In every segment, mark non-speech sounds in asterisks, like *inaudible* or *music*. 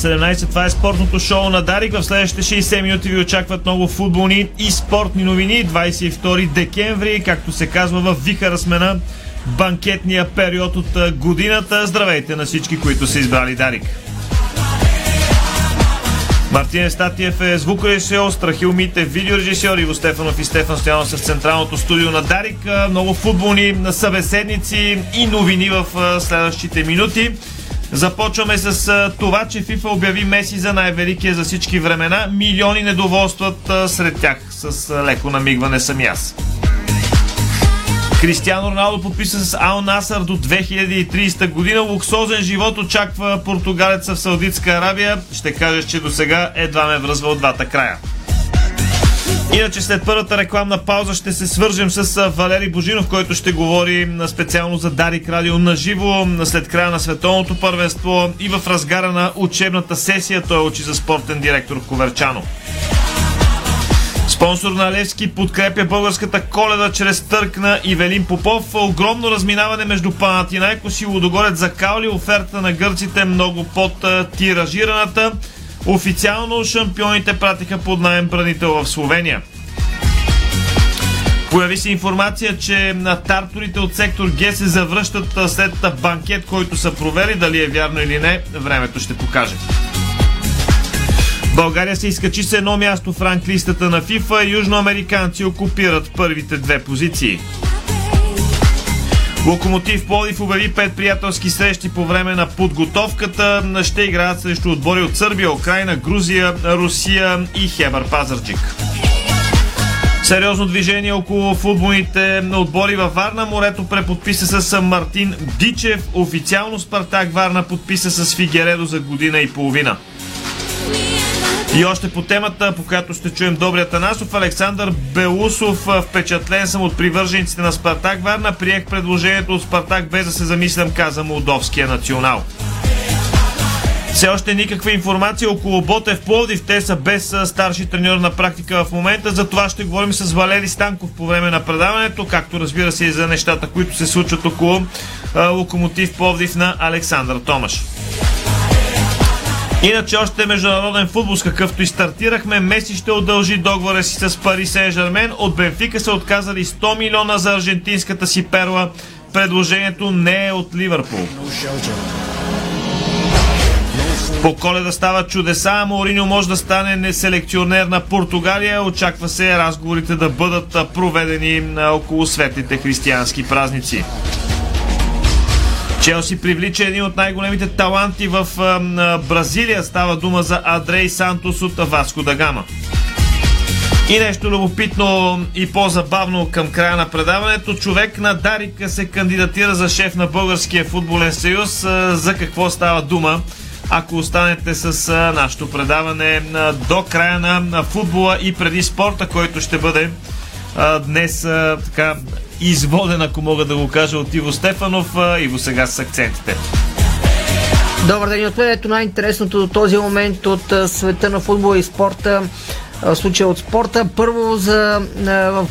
17, това е спортното шоу на Дарик. В следващите 60 минути ви очакват много футболни и спортни новини. 22 декември, както се казва в Виха размена, банкетния период от годината. Здравейте на всички, които са избрали Дарик. Мартин Статиев е звукорежисьор, Страхил Митев, видеорежисьор, Иво Стефанов и Стефан Стоянов в централното студио на Дарик. Много футболни събеседници и новини в следващите минути. Започваме с това, че FIFA обяви Меси за най-великия за всички времена. Милиони недоволстват сред тях. С леко намигване съм аз. Кристиано Роналдо подписа с Ал Насър до 2030 година. Луксозен живот очаква португалеца в Саудитска Арабия. Ще кажеш, че до сега едва ме връзва от двата края. Иначе след първата рекламна пауза ще се свържем с Валери Божинов, който ще говори специално за Дарик Радио на живо след края на световното първенство и в разгара на учебната сесия. Той учи за спортен директор Коверчано. Спонсор на Левски подкрепя българската коледа чрез търк на Ивелин Попов. Огромно разминаване между Панатинайкос и Лудогорец за Каули. Оферта на гърците много под тиражираната. Официално шампионите пратиха под найем бранител в Словения. Появи се информация, че на тарторите от сектор Г се завръщат след банкет, който са провели. Дали е вярно или не, времето ще покаже. България се изкачи с едно място в ранглистата на ФИФА. Южноамериканци окупират първите две позиции. Локомотив Полив обяви пет приятелски срещи по време на подготовката. Ще играят срещу отбори от Сърбия, Украина, Грузия, Русия и Хебър Пазарджик. Сериозно движение около футболните отбори във Варна. Морето преподписа с Мартин Дичев. Официално Спартак Варна подписа с Фигередо за година и половина. И още по темата, по която ще чуем Добрия Танасов, Александър Белусов, впечатлен съм от привържениците на Спартак Варна, приех предложението от Спартак без да се замислям, каза Молдовския национал. Все още никаква информация около Ботев Пловдив. Те са без старши треньор на практика в момента. За това ще говорим с Валери Станков по време на предаването, както разбира се и за нещата, които се случват около Локомотив Пловдив на Александър Томаш. Иначе още международен футбол, с какъвто и стартирахме, Меси ще удължи договора си с Пари Сен Жермен. От Бенфика са отказали 100 милиона за аржентинската си перла. Предложението не е от Ливърпул. По коледа става чудеса, а Мауриньо може да стане неселекционер на Португалия. Очаква се разговорите да бъдат проведени около светлите християнски празници. Челси привлича един от най-големите таланти в Бразилия. Става дума за Адрей Сантос от Васко Дагама. И нещо любопитно и по-забавно към края на предаването. Човек на Дарика се кандидатира за шеф на Българския футболен съюз. За какво става дума? Ако останете с нашето предаване до края на футбола и преди спорта, който ще бъде днес така изводен, ако мога да го кажа, от Иво Стефанов. Иво сега с акцентите. Добър ден от мен. Ето най-интересното до този момент от света на футбола и спорта случая от спорта. Първо за, в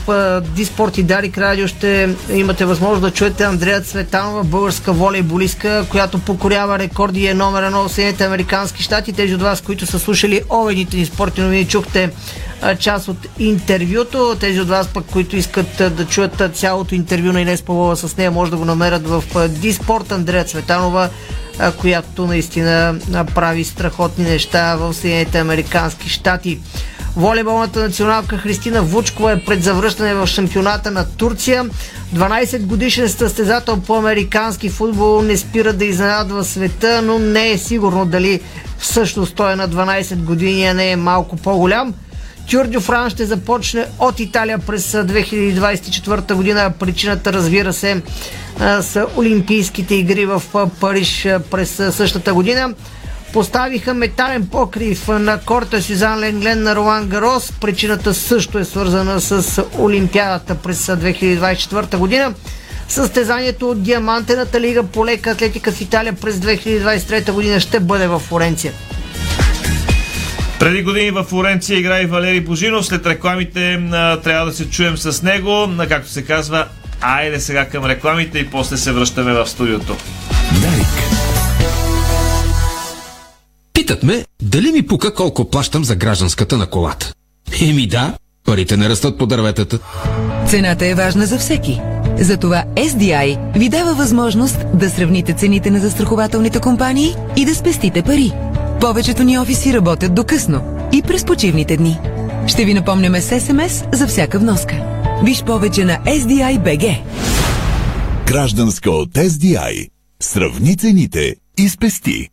Диспорт и Дарик Радио ще имате възможност да чуете Андрея Цветанова, българска волейболистка, която покорява рекорди е номер едно в Съединените Американски щати. Тези от вас, които са слушали оведите ни спортни новини, чухте част от интервюто. Тези от вас пък, които искат да чуят цялото интервю на Инес Павлова с нея, може да го намерят в Диспорт. Андрея Цветанова която наистина прави страхотни неща в Съединените Американски щати. Волейболната националка Христина Вучкова е пред завръщане в шампионата на Турция. 12 годишен състезател по американски футбол не спира да изненадва света, но не е сигурно дали всъщност той е на 12 години, а не е малко по-голям. Тюр Дю Фран ще започне от Италия през 2024 година. Причината, разбира се, са Олимпийските игри в Париж през същата година. поставиха метален покрив на корта Сюзан Ленглен на Ролан Гарос. Причината също е свързана с Олимпиадата през 2024 година. Състезанието от Диамантената лига по лека атлетика в Италия през 2023 година ще бъде в Флоренция. Преди години в Флоренция игра и Валери Божинов. След рекламите а, трябва да се чуем с него. На както се казва, айде сега към рекламите и после се връщаме в студиото. Дарик. Питат ме, дали ми пука колко плащам за гражданската на колата. Еми да, парите не растат по дърветата. Цената е важна за всеки. Затова SDI ви дава възможност да сравните цените на застрахователните компании и да спестите пари. Повечето ни офиси работят до късно и през почивните дни. Ще ви напомняме с СМС за всяка вноска. Виж повече на SDI BG. Гражданска от SDI. Сравни цените и спести.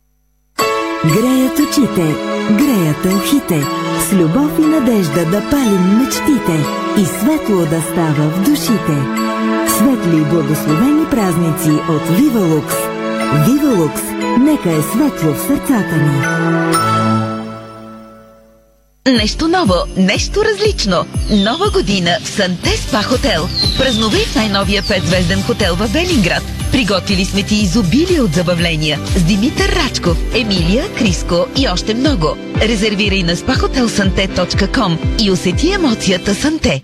Греят очите, греят ухите, с любов и надежда да палим мечтите и светло да става в душите. Светли и благословени празници от Вивалукс. Вивалукс Нека е светло в сърцата ни. Нещо ново, нещо различно. Нова година в Санте Спа Хотел. Празнувай в най-новия петзвезден хотел в Велинград. Приготвили сме ти изобилие от забавления с Димитър Рачков, Емилия, Криско и още много. Резервирай на spahotelsante.com и усети емоцията Санте.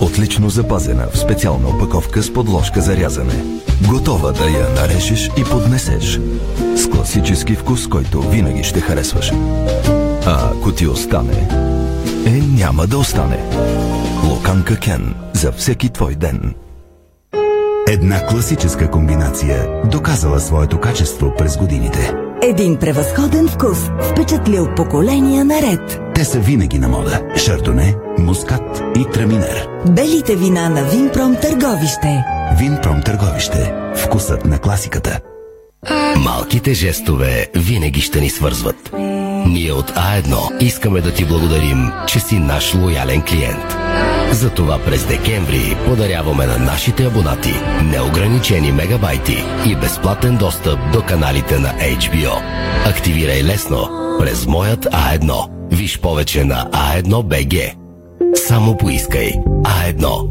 Отлично запазена в специална опаковка с подложка за рязане. Готова да я нарежеш и поднесеш. С класически вкус, който винаги ще харесваш. А ако ти остане, е няма да остане. Локанка Кен за всеки твой ден. Една класическа комбинация, доказала своето качество през годините. Един превъзходен вкус, впечатлил поколения наред. Те са винаги на мода. Шардоне, мускат и траминер. Белите вина на Винпром Търговище. Винпром Търговище. Вкусът на класиката. Малките жестове винаги ще ни свързват. Ние от А1 искаме да ти благодарим, че си наш лоялен клиент. Затова през декември подаряваме на нашите абонати неограничени мегабайти и безплатен достъп до каналите на HBO. Активирай лесно през моят А1. Виж повече на А1 BG. Само поискай А1.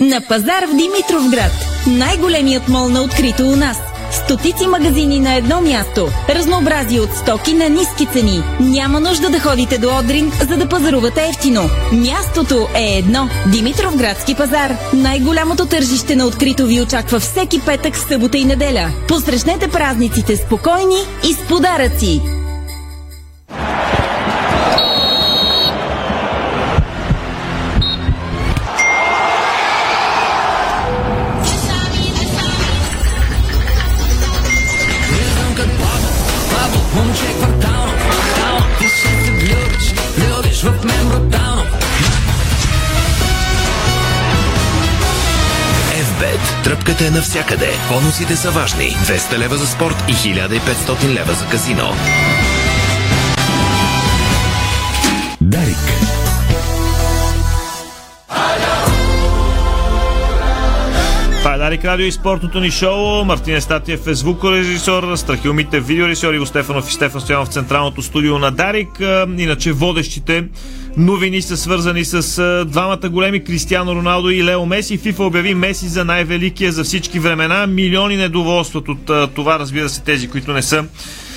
На пазар в Димитровград. Най-големият мол на открито у нас – Стотици магазини на едно място. Разнообразие от стоки на ниски цени. Няма нужда да ходите до Одрин, за да пазарувате ефтино. Мястото е едно. Димитров градски пазар. Най-голямото тържище на открито ви очаква всеки петък, събота и неделя. Посрещнете празниците спокойни и с подаръци. Тръпката е навсякъде. Бонусите са важни. 200 лева за спорт и 1500 лева за казино. Дарик. Това е Дарик Радио и спортното ни шоу. Мартин Статиев е звукорежисьор, Страхил Митев видеорежисьор, Иво Стефанов и Стефан Стоянов в централното студио на Дарик. Иначе водещите новини са свързани с двамата големи Кристиано Роналдо и Лео Меси. ФИФА обяви Меси за най-великия за всички времена. Милиони недоволстват от това, разбира се, тези, които не са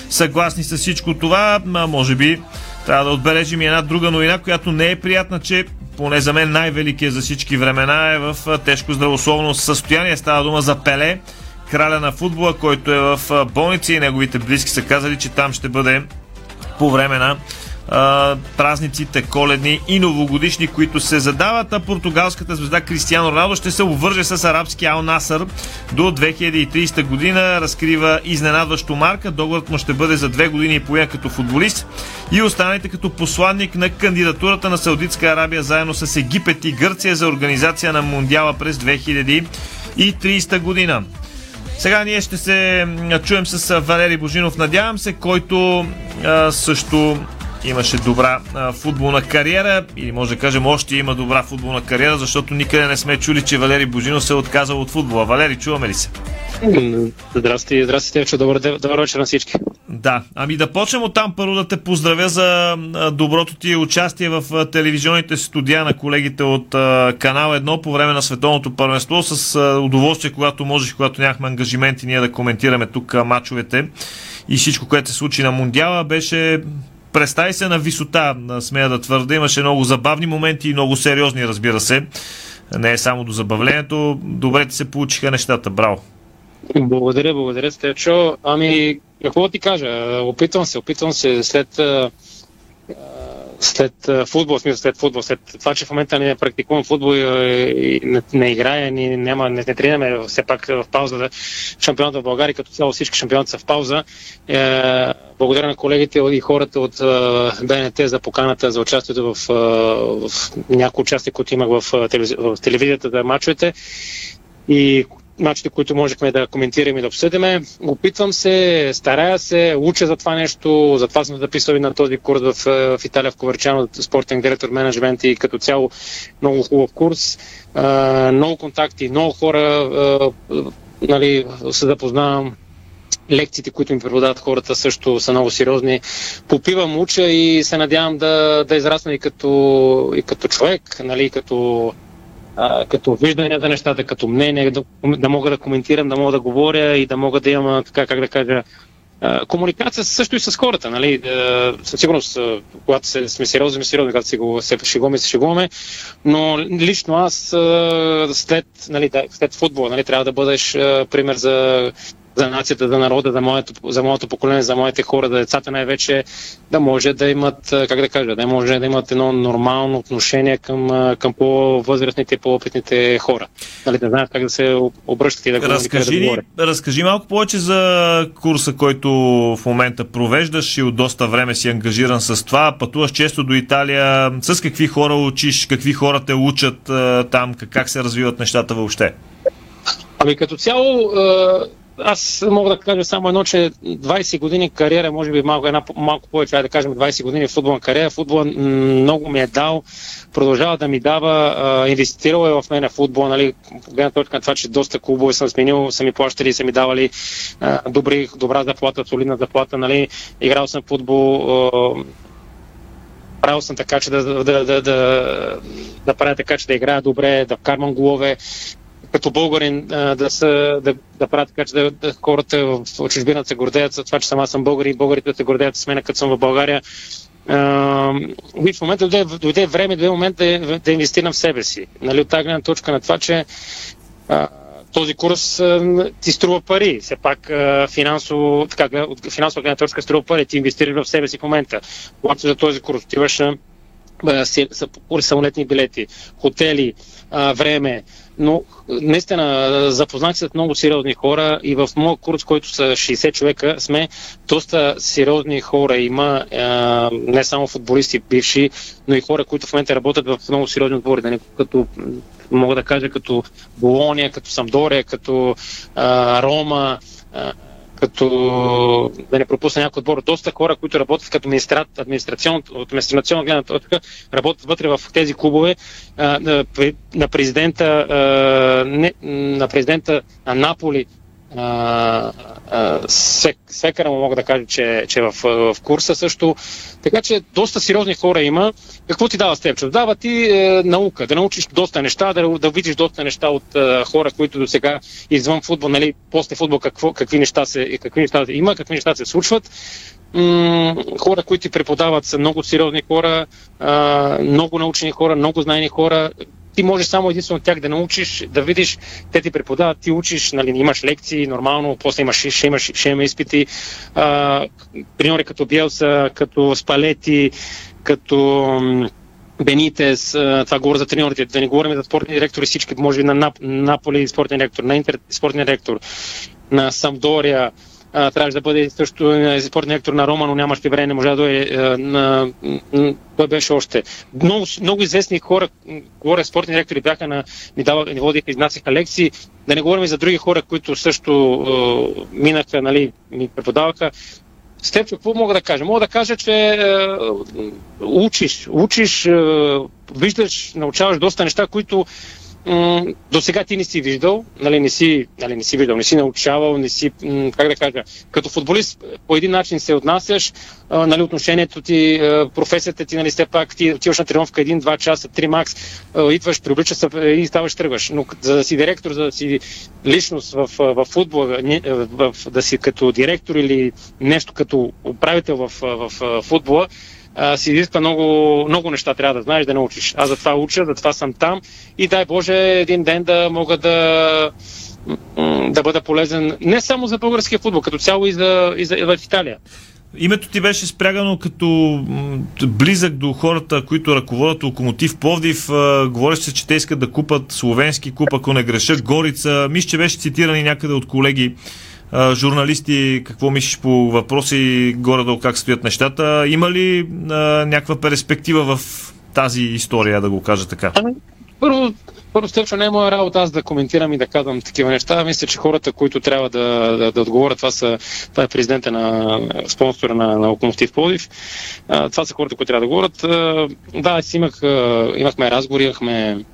съгласни с всичко това. А, може би трябва да отбележим и една друга новина, която не е приятна, че поне за мен най-великият за всички времена е в тежко здравословно състояние. Става дума за Пеле, краля на футбола, който е в болница и неговите близки са казали, че там ще бъде по време на празниците коледни и новогодишни, които се задават, а португалската звезда Кристиано Роналдо ще се обвърже с арабски Ал Насър до 2030 година. Разкрива изненадващо марка. Договорът му ще бъде за две години и половина като футболист и останете като посланник на кандидатурата на Саудитска Арабия заедно с Египет и Гърция за организация на Мундиала през 2030 година. Сега ние ще се чуем с Валери Божинов, надявам се, който а, също имаше добра а, футболна кариера или може да кажем още има добра футболна кариера, защото никъде не сме чули, че Валери Божинов се е отказал от футбола. Валери, чуваме ли се? Здрасти, здрасти, Тевчо. Добър, добър вечер на всички. Да, ами да почнем от там първо да те поздравя за доброто ти участие в телевизионните студия на колегите от канал 1 по време на световното първенство. С удоволствие, когато можеш, когато нямахме ангажименти ние да коментираме тук мачовете и всичко, което се случи на Мундиала, беше представи се на висота, смея да твърда. Имаше много забавни моменти и много сериозни, разбира се. Не е само до забавлението. Добре ти се получиха нещата. Браво! Благодаря, благодаря, Стечо. Ами, какво ти кажа? Опитвам се, опитвам се след след футбол, смисъл след футбол, след това, че в момента не практикувам футбол и не, не играя, ни, няма, не, не тренираме все пак в пауза за шампионата в България, като цяло всички шампионати са в пауза. Е, благодаря на колегите и хората от БНТ за поканата за участието в, в някои участия, които имах в, телевиз... в телевизията за мачовете. И мачите, които можехме да коментираме и да обсъдиме. Опитвам се, старая се, уча за това нещо, затова съм записал и на този курс в, в Италия, в Коверчано, спортен директор, менеджмент и като цяло много хубав курс. А, много контакти, много хора а, нали, се запознавам лекциите, които ми преподават хората също са много сериозни. Попивам, уча и се надявам да, да израсна и като, и като човек, нали, като а, като виждане за нещата, като мнение, да, да мога да коментирам, да мога да говоря и да мога да имам, така как да кажа, а, комуникация също и с хората, нали? Със сигурност, когато се, сме сериозни, сме сериозни, когато си го, се шегуваме, се шегуваме, но лично аз след, нали, да, след футбола, нали, трябва да бъдеш пример за за нацията, за народа, за моето, за моето поколение, за моите хора, за децата най-вече, да може да имат, как да кажа, да може да имат едно нормално отношение към, към по-възрастните и по-опитните хора. Нали, да знаят как да се обръщат и да го разкажи, да, да разкажи малко повече за курса, който в момента провеждаш и от доста време си ангажиран с това. Пътуваш често до Италия. С какви хора учиш, какви хора те учат там, как се развиват нещата въобще? Ами като цяло аз мога да кажа само едно, че 20 години кариера, може би малко, една, малко повече, да кажем 20 години футболна кариера. Футбол много ми е дал, продължава да ми дава, инвестирал е в мен футбол, нали, гледна точка на това, че доста клубове съм сменил, са ми плащали, са ми давали а, добри, добра заплата, солидна заплата, нали, играл съм футбол, а, правил съм така, че да, да, да, да, да, да правя така, че да играя добре, да вкарвам голове като българин да, са, да, да правят така, че да, да хората в чужбина се гордеят за това, че сама съм българин и българите се гордеят с мен, като съм в България. Uh, в момента дойде, дойде време, дойде момент да, да инвестирам в себе си. Нали, от тази точка на това, че uh, този курс uh, ти струва пари. Все пак uh, финансово, така, от финансова гледна точка струва пари. Ти инвестираш в себе си в момента. Когато за този курс отиваш самолетни билети, хотели, време, но наистина запознах се с много сериозни хора и в моят курс, който са 60 човека, сме доста сериозни хора. Има а, не само футболисти бивши, но и хора, които в момента работят в много сериозни отбори. Да не, като, мога да кажа като Болония, като Самдория, като а, Рома, а, като да не пропусна някой отбор, доста хора, които работят като администрационно, от администрационна гледна точка, работят вътре в тези клубове. На президента, не, на президента на Наполи, Секара му мога да кажа, че, че е в, в курса също. Така че доста сериозни хора има. Какво ти дава Степчев? Дава ти е, наука, да научиш доста неща, да, да видиш доста неща от е, хора, които до сега извън футбол, нали, после футбол какво, какви, неща се, какви неща има, какви неща се случват. М- хора, които ти преподават са много сериозни хора, а, много научени хора, много знайни хора ти можеш само единствено от тях да научиш, да видиш, те ти преподават, ти учиш, нали, имаш лекции, нормално, после имаш, ще, имаш, ще има изпити, а, примери като Биелса, като Спалети, като Бенитес, това говоря за треньорите, да не говорим за спортни директори, всички, може би на Нап, Наполи спортен директор, на Интер спортен директор, на Самдория, трябваше да бъде също спортен директор на Рома, но нямаше време, не можа да дойде. Той беше още. Много, много известни хора, говоря, спортни директори бяха на, ни, дава, ни водиха, изнасяха лекции, да не говорим и за други хора, които също е, минаха, нали, ни преподаваха. Степ, какво мога да кажа? Мога да кажа, че е, учиш, учиш, е, виждаш, научаваш доста неща, които до сега ти не си виждал, нали, не, си, нали, не си виждал, не си научавал, не си, как да кажа, като футболист по един начин се отнасяш, нали, отношението ти, професията ти, нали, все пак ти отиваш на тренировка един-два часа, три макс, идваш, привлича се и ставаш тръгваш. Но за да си директор, за да си личност в, в футбола, в, в, да си като директор или нещо като управител в, в, в футбола, а, си изисква много, много неща, трябва да знаеш да научиш. Аз за това уча, за това съм там и дай Боже един ден да мога да, да бъда полезен не само за българския футбол, като цяло и, за, и, за, и в Италия. Името ти беше спрягано като близък до хората, които ръководят Локомотив Пловдив. Говореше се, че те искат да купат словенски куп, ако не греша, Горица. Мисля, че беше цитирани някъде от колеги журналисти, какво мислиш по въпроси горе-долу как стоят нещата? Има ли а, някаква перспектива в тази история, да го кажа така? Ами, първо, първо Стефа, не е моя работа аз да коментирам и да казвам такива неща. Мисля, че хората, които трябва да, да, да отговорят, това, са, това е президента на спонсора на, на Локомотив Плодив. това са хората, които трябва да говорят. да, аз имах, имахме разговори, имахме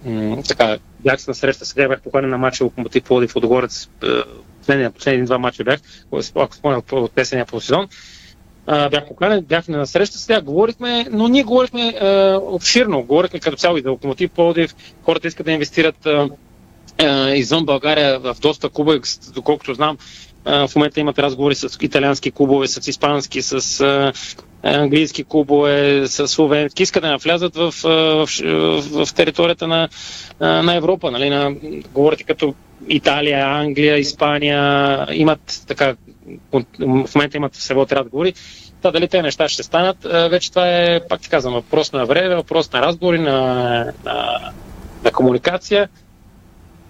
така, бях на среща, сега бях поканен на матча Локомотив Плодив от Горец последния, последния два мача бях, ако спомням от песения по сезон, а, бях поканен, бях на среща с тях, говорихме, но ние говорихме а, обширно, говорихме като цяло и за Локомотив Пловдив, хората искат да инвестират а, а, извън България в доста клубове, доколкото знам, а, в момента имат разговори с италиански клубове, с испански, с а, английски клубове, с словенски, искат да навлязат в, в, в, в територията на, на Европа. Нали? На, говорите като Италия, Англия, Испания имат така, в момента имат все от разговори. Та дали тези неща ще станат, вече това е, пак ти казвам, въпрос на време, въпрос на разговори, на, на, на комуникация.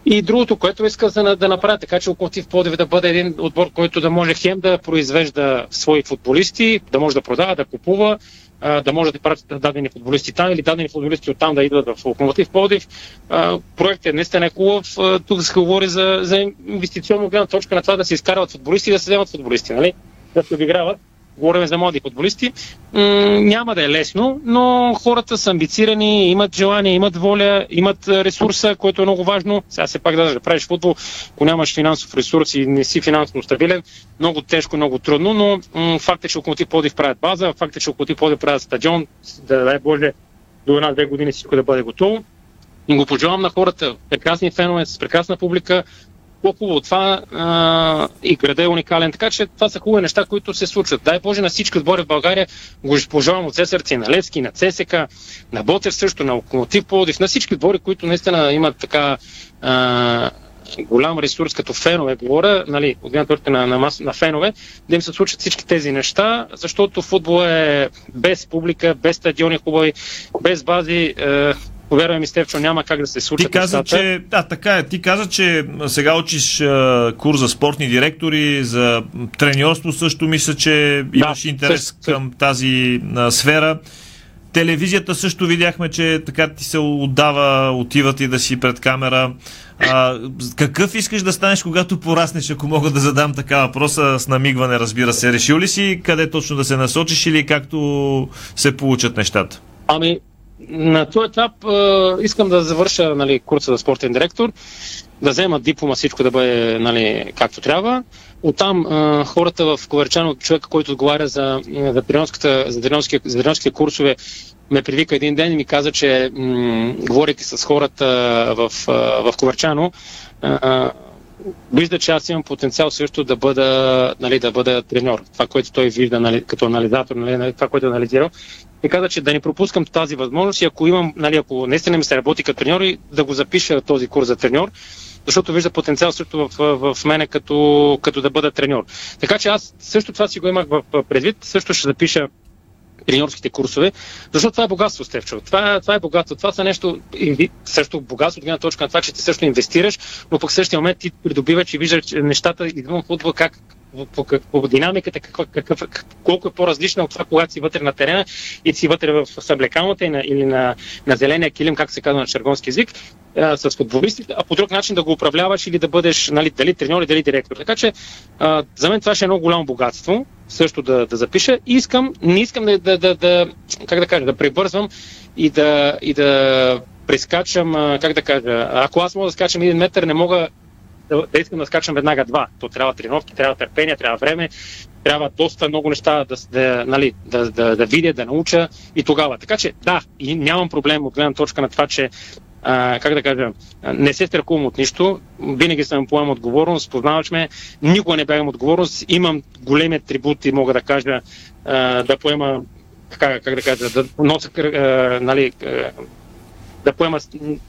И другото, което иска да, да направя, така че Локомотив Плодив да бъде един отбор, който да може хем да произвежда свои футболисти, да може да продава, да купува, да може да пратят дадени футболисти там или дадени футболисти от там да идват в Локомотив Плодив. Проектът е наистина е хубав. Тук се говори за, за инвестиционно гледна точка на това да се изкарват футболисти и да се вземат футболисти, нали? Да се обиграват говорим за млади футболисти, м- няма да е лесно, но хората са амбицирани, имат желание, имат воля, имат ресурса, което е много важно. Сега се пак да, да правиш футбол, ако нямаш финансов ресурс и не си финансово стабилен, много тежко, много трудно, но м- факт е, че Локомотив Плодив правят база, факт е, че Локомотив Плодив правят стадион, да дай Боже до една-две години всичко да бъде готово. И го пожелавам на хората, прекрасни фенове, с прекрасна публика, по-хубаво това а, и града е уникален. Така че това са хубави неща, които се случват. Дай Боже на всички отбори в България го пожелавам от сърце на Левски, на ЦСК, на Ботев също, на Локомотив Плодив, на всички отбори, които наистина имат така а, голям ресурс като фенове, говоря, нали, от гледна на, на, на фенове, да им се случат всички тези неща, защото футбол е без публика, без стадиони хубави, без бази, е, Повярвай ми, Стевчо, няма как да се случи. Ти каза, нещата. че, да, така е. Ти каза, че сега учиш а, курс за спортни директори, за треньорство също мисля, че имаш да, интерес също, към тази а, сфера. Телевизията също видяхме, че така ти се отдава, отиват и да си пред камера. А, какъв искаш да станеш, когато пораснеш, ако мога да задам така въпроса с намигване, разбира се. Решил ли си къде точно да се насочиш или както се получат нещата? Ами, на този етап а, искам да завърша нали, курса за спортен директор, да взема диплома, всичко да бъде нали, както трябва. Оттам а, хората в Коверчано, човека, който отговаря за, за, тренерските курсове, ме привика един ден и ми каза, че м- говорейки с хората в, в Коверчано, а, вижда, че аз имам потенциал също да бъда, нали, да бъда треньор. Това, което той вижда нали, като анализатор, нали, това, което е анализирал. И каза, че да не пропускам тази възможност и ако имам, нали, ако наистина ми се работи като треньор, и да го запиша този курс за треньор, защото вижда потенциал също в, в, в мене като, като да бъда треньор. Така че аз също това си го имах в предвид, също ще запиша треньорските курсове, защото това е богатство, Стевчо. Това, това е богатство. Това са нещо, също богатство от гледна точка на това, че ти също инвестираш, но пък в същия момент ти придобиваш и виждаш нещата извън футбол, как по, по, по динамиката, какъв, какъв, колко е по-различна от това, когато си вътре на терена и си вътре в съблекалната или на, на зеления килим, как се казва на шаргонски язик, а, с футболистите, а по друг начин да го управляваш или да бъдеш нали, дали треньор, дали директор. Така че а, за мен това ще е много голямо богатство, също да, да запиша. И искам, не искам да, да, да, да, как да кажа, да прибързвам и да, и да прескачам, как да кажа, ако аз мога да скачам един метър, не мога да, искам да скачам веднага два. То трябва тренировки, трябва търпение, трябва време, трябва доста много неща да, да, нали, да, да, да видя, да науча и тогава. Така че да, и нямам проблем от гледна точка на това, че а, как да кажа, не се страхувам от нищо, винаги съм поемам отговорност, познаваш ме, никога не бягам отговорност, имам големи атрибути, мога да кажа, а, да поема, как, как да кажа, да нося, а, нали, да поема,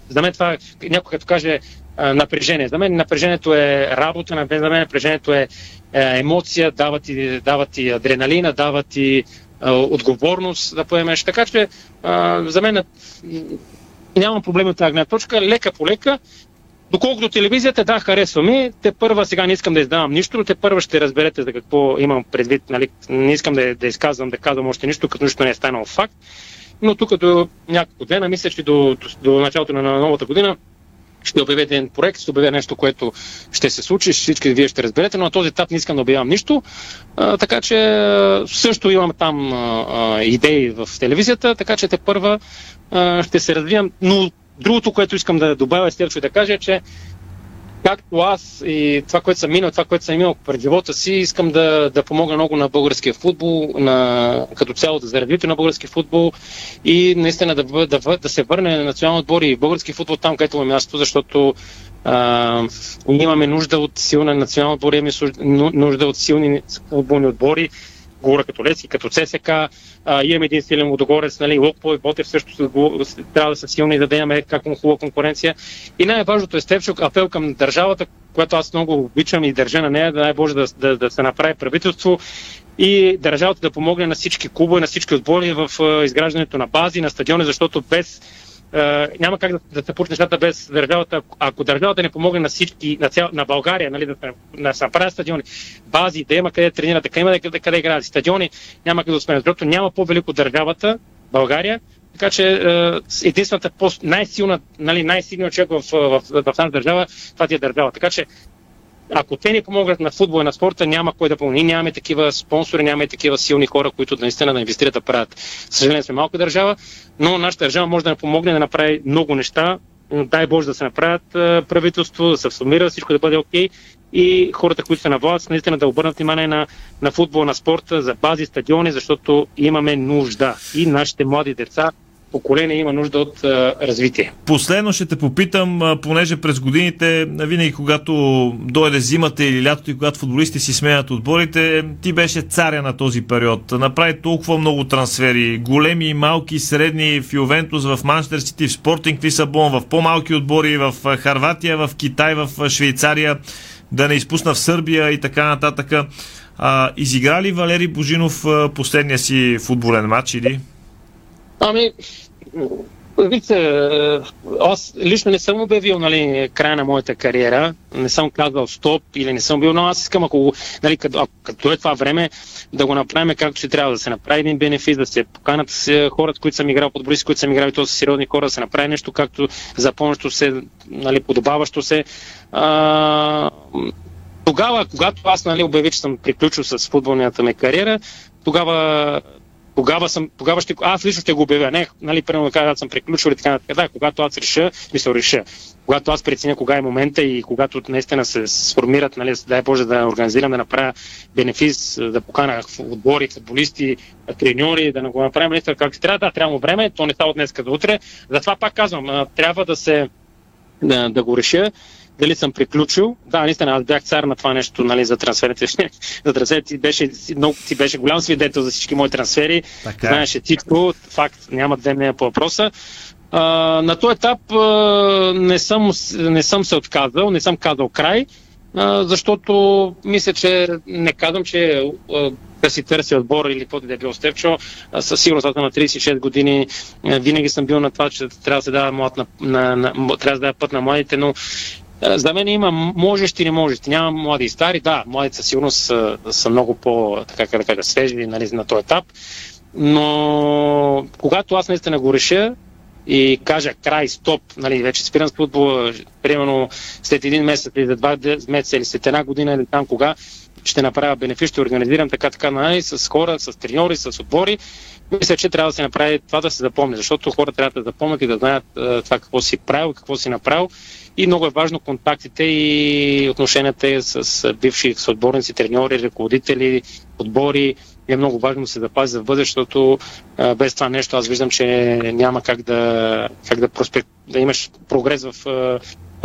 за мен това, някой като каже напрежение. За мен напрежението е работа, за мен напрежението е, е емоция, дава ти, дава ти адреналина, дава ти отговорност да поемеш. Така че за мен нямам проблеми от тази гледна точка. Лека по лека. Доколкото телевизията, да, харесва ми. Те първа, сега не искам да издавам нищо, но те първа ще разберете за какво имам предвид. Нали? Не искам да, да изказвам, да казвам още нищо, като нищо не е станало факт. Но тук до няколко дена, мисля, че до, до, до началото на новата година, ще обявя един проект, ще обявя нещо, което ще се случи, всички вие ще разберете, но на този етап не искам да обявявам нищо. А, така че също имам там а, идеи в телевизията, така че те първа а, ще се развивам. Но другото, което искам да добавя, Стелчо, да кажа, е, че както аз и това, което съм минал, това, което съм имал пред живота си, искам да, да помогна много на българския футбол, на, като цяло за развитие на българския футбол и наистина да, да, да се върне на национално отбор и български футбол там, където има място, защото а, имаме нужда от силна национална отбор, имаме нужда от силни футболни отбори, говоря като Лески, като ЦСК, а, имаме един силен водогорец, нали, Локпо и Ботев също трябва да са силни, да имаме как му хубава конкуренция. И най-важното е Степчук, апел към държавата, която аз много обичам и държа на нея, да най-боже да, да, да се направи правителство и държавата да помогне на всички клубове, на всички отбори в изграждането на бази, на стадиони, защото без няма как да, да се получат нещата без държавата. Ако държавата не помогне на всички, на, цял, на България, нали, да, да се стадиони, бази, да има къде да тренират, да има къде, къде играят стадиони, няма къде да успеем. Защото няма по-велико държавата, България, така че единствената най-силна, нали, най-силният човек в, в, в, в тази държава, това ти е държава. Така че ако те ни помогнат на футбол и на спорта, няма кой да помогне. Нямаме такива спонсори, нямаме такива силни хора, които наистина да инвестират да правят. Съжаление сме малка държава, но нашата държава може да ни помогне да направи много неща. Дай Боже да се направят правителство, да се сформира, всичко да бъде окей. Okay. И хората, които са на власт, наистина да обърнат внимание на, на футбол, на спорта, за бази, стадиони, защото имаме нужда. И нашите млади деца поколение има нужда от а, развитие. Последно ще те попитам, понеже през годините, винаги когато дойде зимата или лятото и когато футболисти си сменят отборите, ти беше царя на този период. Направи толкова много трансфери. Големи, малки, средни в Ювентус, в Манчестър Сити, в Спортинг Лисабон, в по-малки отбори, в Харватия, в Китай, в Швейцария, да не изпусна в Сърбия и така нататък. А, изигра ли Валери Божинов последния си футболен матч или? Ами, Вижте, аз лично не съм обявил нали, края на моята кариера, не съм казал стоп или не съм бил, но аз искам, ако, нали, като, като е това време, да го направим както ще трябва, да се направи един бенефис, да се поканат с хората, които съм играл, подбористи, които съм играл, и то са сериозни хора, да се направи нещо както запомнящо се, нали, подобаващо се. А, тогава, когато аз нали, обявих, че съм приключил с футболната ми кариера, тогава тогава, съм, тогава ще, аз лично ще го обявя. Не, нали, примерно да кажа, аз съм приключил и така нататък. Да, когато аз реша, мисля, реша. Когато аз преценя кога е момента и когато наистина се сформират, нали, дай Боже да организирам, да направя бенефис, да покана отбори, футболисти, треньори, да го направим наистина как трябва. Да, трябва време, то не става от днес до утре. Затова пак казвам, трябва да се да, да го реша дали съм приключил. Да, наистина, аз бях цар на това нещо, нали, за трансферите. *laughs* за трансферите ти беше, много, ти беше голям свидетел за всички мои трансфери. Така. Е. Знаеше всичко. Факт, няма две мнения по въпроса. А, на този етап а, не, съм, не съм се отказал, не съм казал край, а, защото мисля, че не казвам, че а, да си търся отбор или каквото да е било Степчо. Със сигурност аз на 36 години винаги съм бил на това, че трябва да се дава, млад на, на, на, трябва да дава път на младите, но за мен има можещи и не можещи. Няма млади и стари. Да, младите със сигурност са, са много по, така да кажа, свежи нали, на този етап. Но когато аз наистина го реша, и кажа край, стоп, нали, вече спирам с футбола, примерно след един месец или за два месеца или след една година или там кога, ще направя бенефис, ще организирам така, така, нали, с хора, с треньори, с отбори. Мисля, че трябва да се направи това да се запомни, защото хората трябва да запомнят и да знаят а, това какво си правил, какво си направил. И много е важно контактите и отношенията с бивши съотборници, треньори, ръководители, отбори, е много важно да се запази за бъдеще, защото а, без това нещо аз виждам, че няма как да, как да, проспект, да имаш прогрес в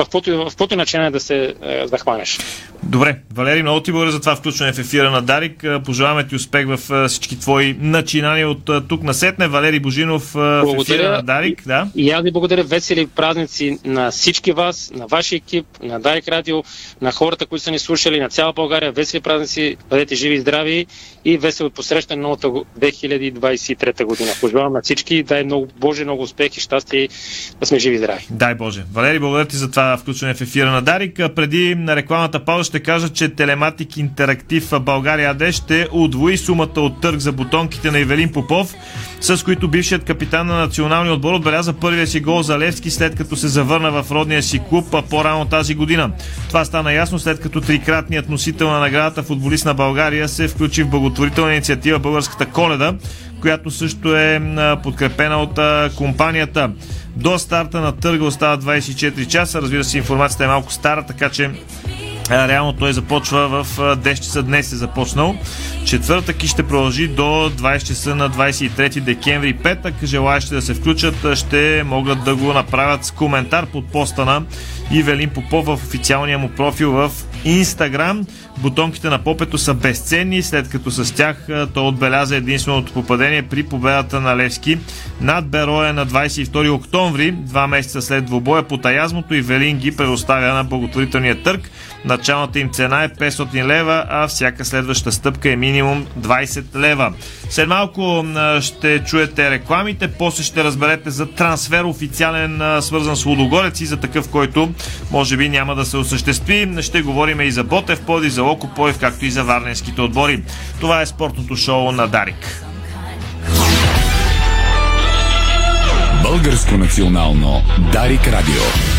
в каквото начинание да се е, захванеш. Добре, Валери, много ти благодаря за това включване в ефира на Дарик. Е, пожелаваме ти успех в е, всички твои начинания от е, тук на сетне. Валери Божинов благодаря. в ефира на Дарик. Да. И аз ви благодаря. Весели празници на всички вас, на вашия екип, на Дарик Радио, на хората, които са ни слушали, на цяла България. Весели празници, бъдете живи и здрави и весело посрещане новата 2023 година. Пожелавам на всички, дай много Боже, много успех и щастие да сме живи и здрави. Дай Боже. Валери, благодаря ти за това включване в ефира на Дарик. Преди на рекламната пауза ще кажа, че Телематик Интерактив България АД ще удвои сумата от търг за бутонките на Ивелин Попов, с които бившият капитан на националния отбор отбеляза първия си гол за Левски, след като се завърна в родния си клуб по-рано тази година. Това стана ясно след като трикратният носител на наградата футболист на България се включи в благотворителна инициатива Българската коледа, която също е подкрепена от компанията. До старта на търга остава 24 часа. Разбира се, информацията е малко стара, така че Реално той започва в 10 часа днес е започнал. Четвъртък и ще продължи до 20 часа на 23 декември. Петък желаящи да се включат ще могат да го направят с коментар под поста на Ивелин Попов в официалния му профил в Инстаграм. Бутонките на попето са безценни, след като с тях той отбеляза единственото попадение при победата на Левски над Бероя на 22 октомври, два месеца след двобоя по Таязмото и Велин ги предоставя на благотворителния търг. Началната им цена е 500 лева, а всяка следваща стъпка е минимум 20 лева. След малко ще чуете рекламите, после ще разберете за трансфер официален свързан с Лудогорец и за такъв, който може би няма да се осъществи. Ще говорим и за Ботев, Поди, за Поев, както и за варненските отбори. Това е спортното шоу на Дарик. Българско национално Дарик Радио.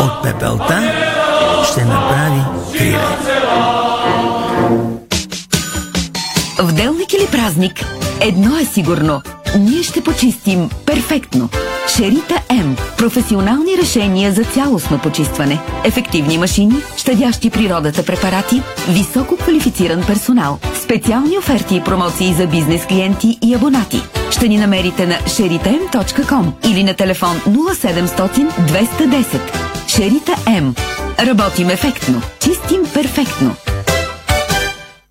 от пепелта ще направи криле. В делник или празник, едно е сигурно. Ние ще почистим перфектно. Шерита М. Професионални решения за цялостно почистване. Ефективни машини, щадящи природата препарати, високо квалифициран персонал. Специални оферти и промоции за бизнес клиенти и абонати. Ще ни намерите на sheritam.com или на телефон 0700 210. Шерита М. Работим ефектно. Чистим перфектно.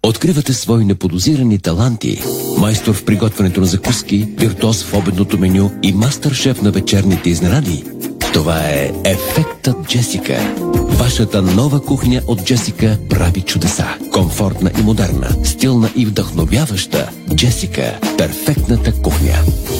Откривате свои неподозирани таланти. Майстор в приготвянето на закуски, виртуоз в обедното меню и мастър-шеф на вечерните изненади. Това е Ефектът Джесика. Вашата нова кухня от Джесика прави чудеса. Комфортна и модерна, стилна и вдъхновяваща. Джесика – перфектната кухня.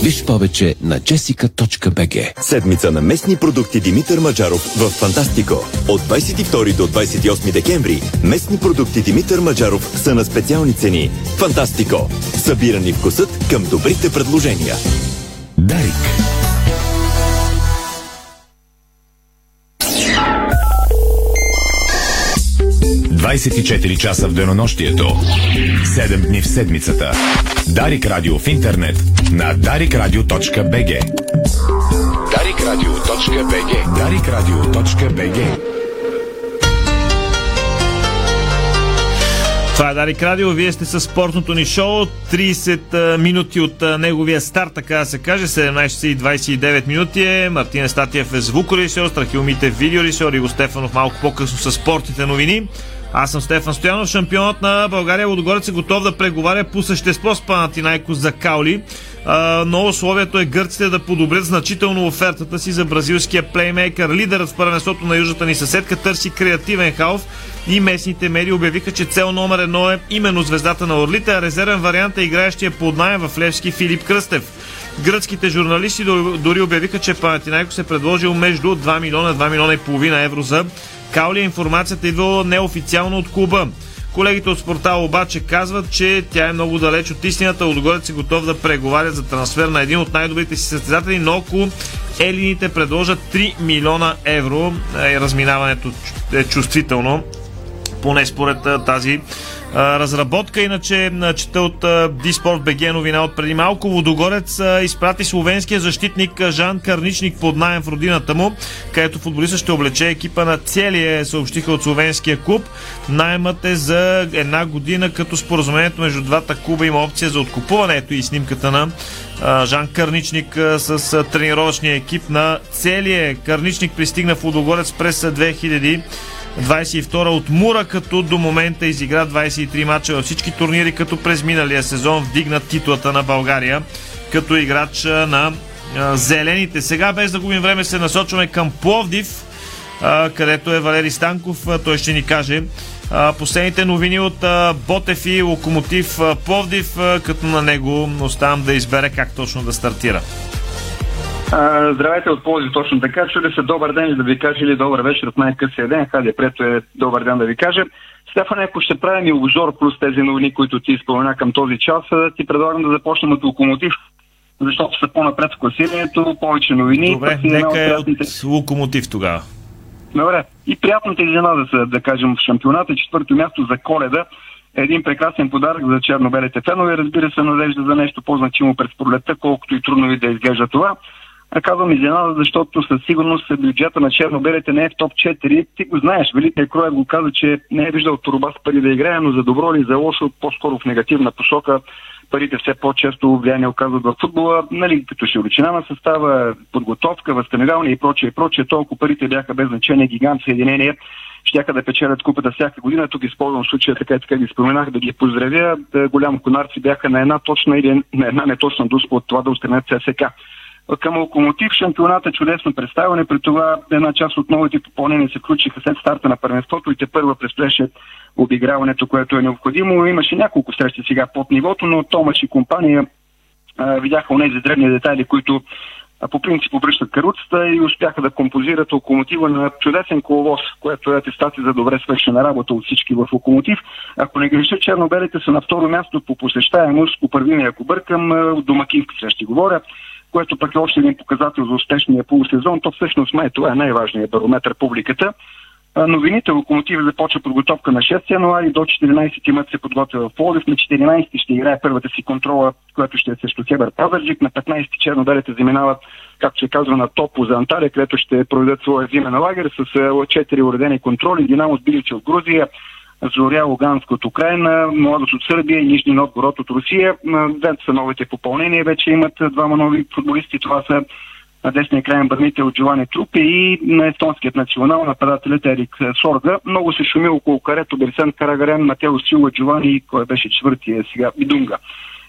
Виж повече на jessica.bg Седмица на местни продукти Димитър Маджаров в Фантастико. От 22 до 28 декември местни продукти Димитър Маджаров са на специални цени. Фантастико. Събирани вкусът към добрите предложения. Дарик. ...24 часа в денонощието. 7 дни в седмицата. Дарик Радио в интернет на darikradio.bg darikradio.bg darikradio.bg Това е Дарик Радио. Вие сте с спортното ни шоу. 30 минути от неговия старт, така да се каже. 17.29 минути е. Мартин Естатиев е звукорежисьор, Страхил Митев видеорежисьор и Стефанов малко по-късно с спортните новини. Аз съм Стефан Стоянов, шампионът на България. Лодогорец е готов да преговаря по същество с Панатинайко за Каули. Но условието е гърците да подобрят значително офертата си за бразилския плеймейкър. Лидерът в първенството на южната ни съседка търси креативен халф и местните медии обявиха, че цел номер едно е именно звездата на Орлите, а резервен вариант е играещия под найем в Левски Филип Кръстев. Гръцките журналисти дори обявиха, че Панатинайко се предложил между 2 милиона и 2 милиона и половина евро за Каули. Информацията идва неофициално от клуба. Колегите от спортала обаче казват, че тя е много далеч от истината. Отгорец е готов да преговарят за трансфер на един от най-добрите си състезатели, но ако елините предложат 3 милиона евро, е, разминаването е чувствително, поне според тази разработка. Иначе чета от Диспорт БГ новина от преди малко. Водогорец изпрати словенския защитник Жан Карничник под найем в родината му, където футболиста ще облече екипа на целия, съобщиха от словенския клуб. Наймът е за една година, като споразумението между двата клуба има опция за откупуване. Ето и снимката на Жан Карничник с тренировъчния екип на целия. Карничник пристигна в Водогорец през 2000 22 от Мура, като до момента изигра 23 мача във всички турнири, като през миналия сезон вдигна титлата на България като играч на зелените. Сега, без да губим време, се насочваме към Пловдив, където е Валери Станков. Той ще ни каже последните новини от Ботев и Локомотив Пловдив, като на него оставам да избере как точно да стартира. А, здравейте от Ползи, точно така. Чули се добър ден да ви кажа или добър вечер от най-късия ден. Хайде, прето е добър ден да ви кажа. Стефан, ако ще правим и обзор плюс тези новини, които ти спомена към този час, ти предлагам да започнем от Локомотив, защото са по-напред в класирането, повече новини. Добре, нека е от Локомотив тогава. Добре. И приятната изненада са, да кажем, в шампионата, четвърто място за коледа. Един прекрасен подарък за черно-белите фенове. Разбира се, надежда за нещо по-значимо през пролетта, колкото и трудно ви да изглежда това. А казвам изненада, защото със сигурност бюджета на черно-белите не е в топ 4. Ти го знаеш, Великият Кроев го каза, че не е виждал турба с пари да играе, но за добро или за лошо, по-скоро в негативна посока, парите все по-често влияние оказват в футбола, нали, като широчина на състава, подготовка, възстановяване и прочее, и прочее. Толкова парите бяха без значение, гигант съединение щяха да печелят купата всяка година. Тук използвам случая, така и така ги споменах, да ги поздравя. Да, голям конарци бяха на една точна или на една неточна дуспа от това да устранят ССК към Локомотив шампионата чудесно представяне. При това една част от новите попълнения се включиха след старта на първенството и те първа предстояше обиграването, което е необходимо. Имаше няколко срещи сега под нивото, но Томаш и компания а, видяха онези древни детайли, които а, по принцип обръщат каруцата и успяха да композират локомотива на чудесен коловоз, което е атестация за добре свършена работа от всички в локомотив. Ако не греша, чернобелите са на второ място по посещаемост, по първина, ако бъркам, домакински срещи говоря което пък е още един показател за успешния полусезон, то всъщност май това е най-важният барометр публиката. Новините Локомотив започва подготовка на 6 януари до 14 имат се подготвя в Пловдив. На 14 ще играе първата си контрола, която ще е срещу Хебър Пазарджик. На 15 чернодарите заминават, както се казва, на Топо за Анталия, където ще проведат своя зимен лагер с 4 уредени контроли. Динамо с Билич от Грузия, Зоря Луганск от Украина, Младост от Сърбия и Нижни Новгород от Русия. Две са новите попълнения. Вече имат двама нови футболисти. Това са десния крайен бърнител Джовани Трупи и на естонският национал нападателят Ерик Сорга. Много се шуми около карето Берсен Карагарен, Матео Сила, Джовани, кой беше четвъртия сега, Бидунга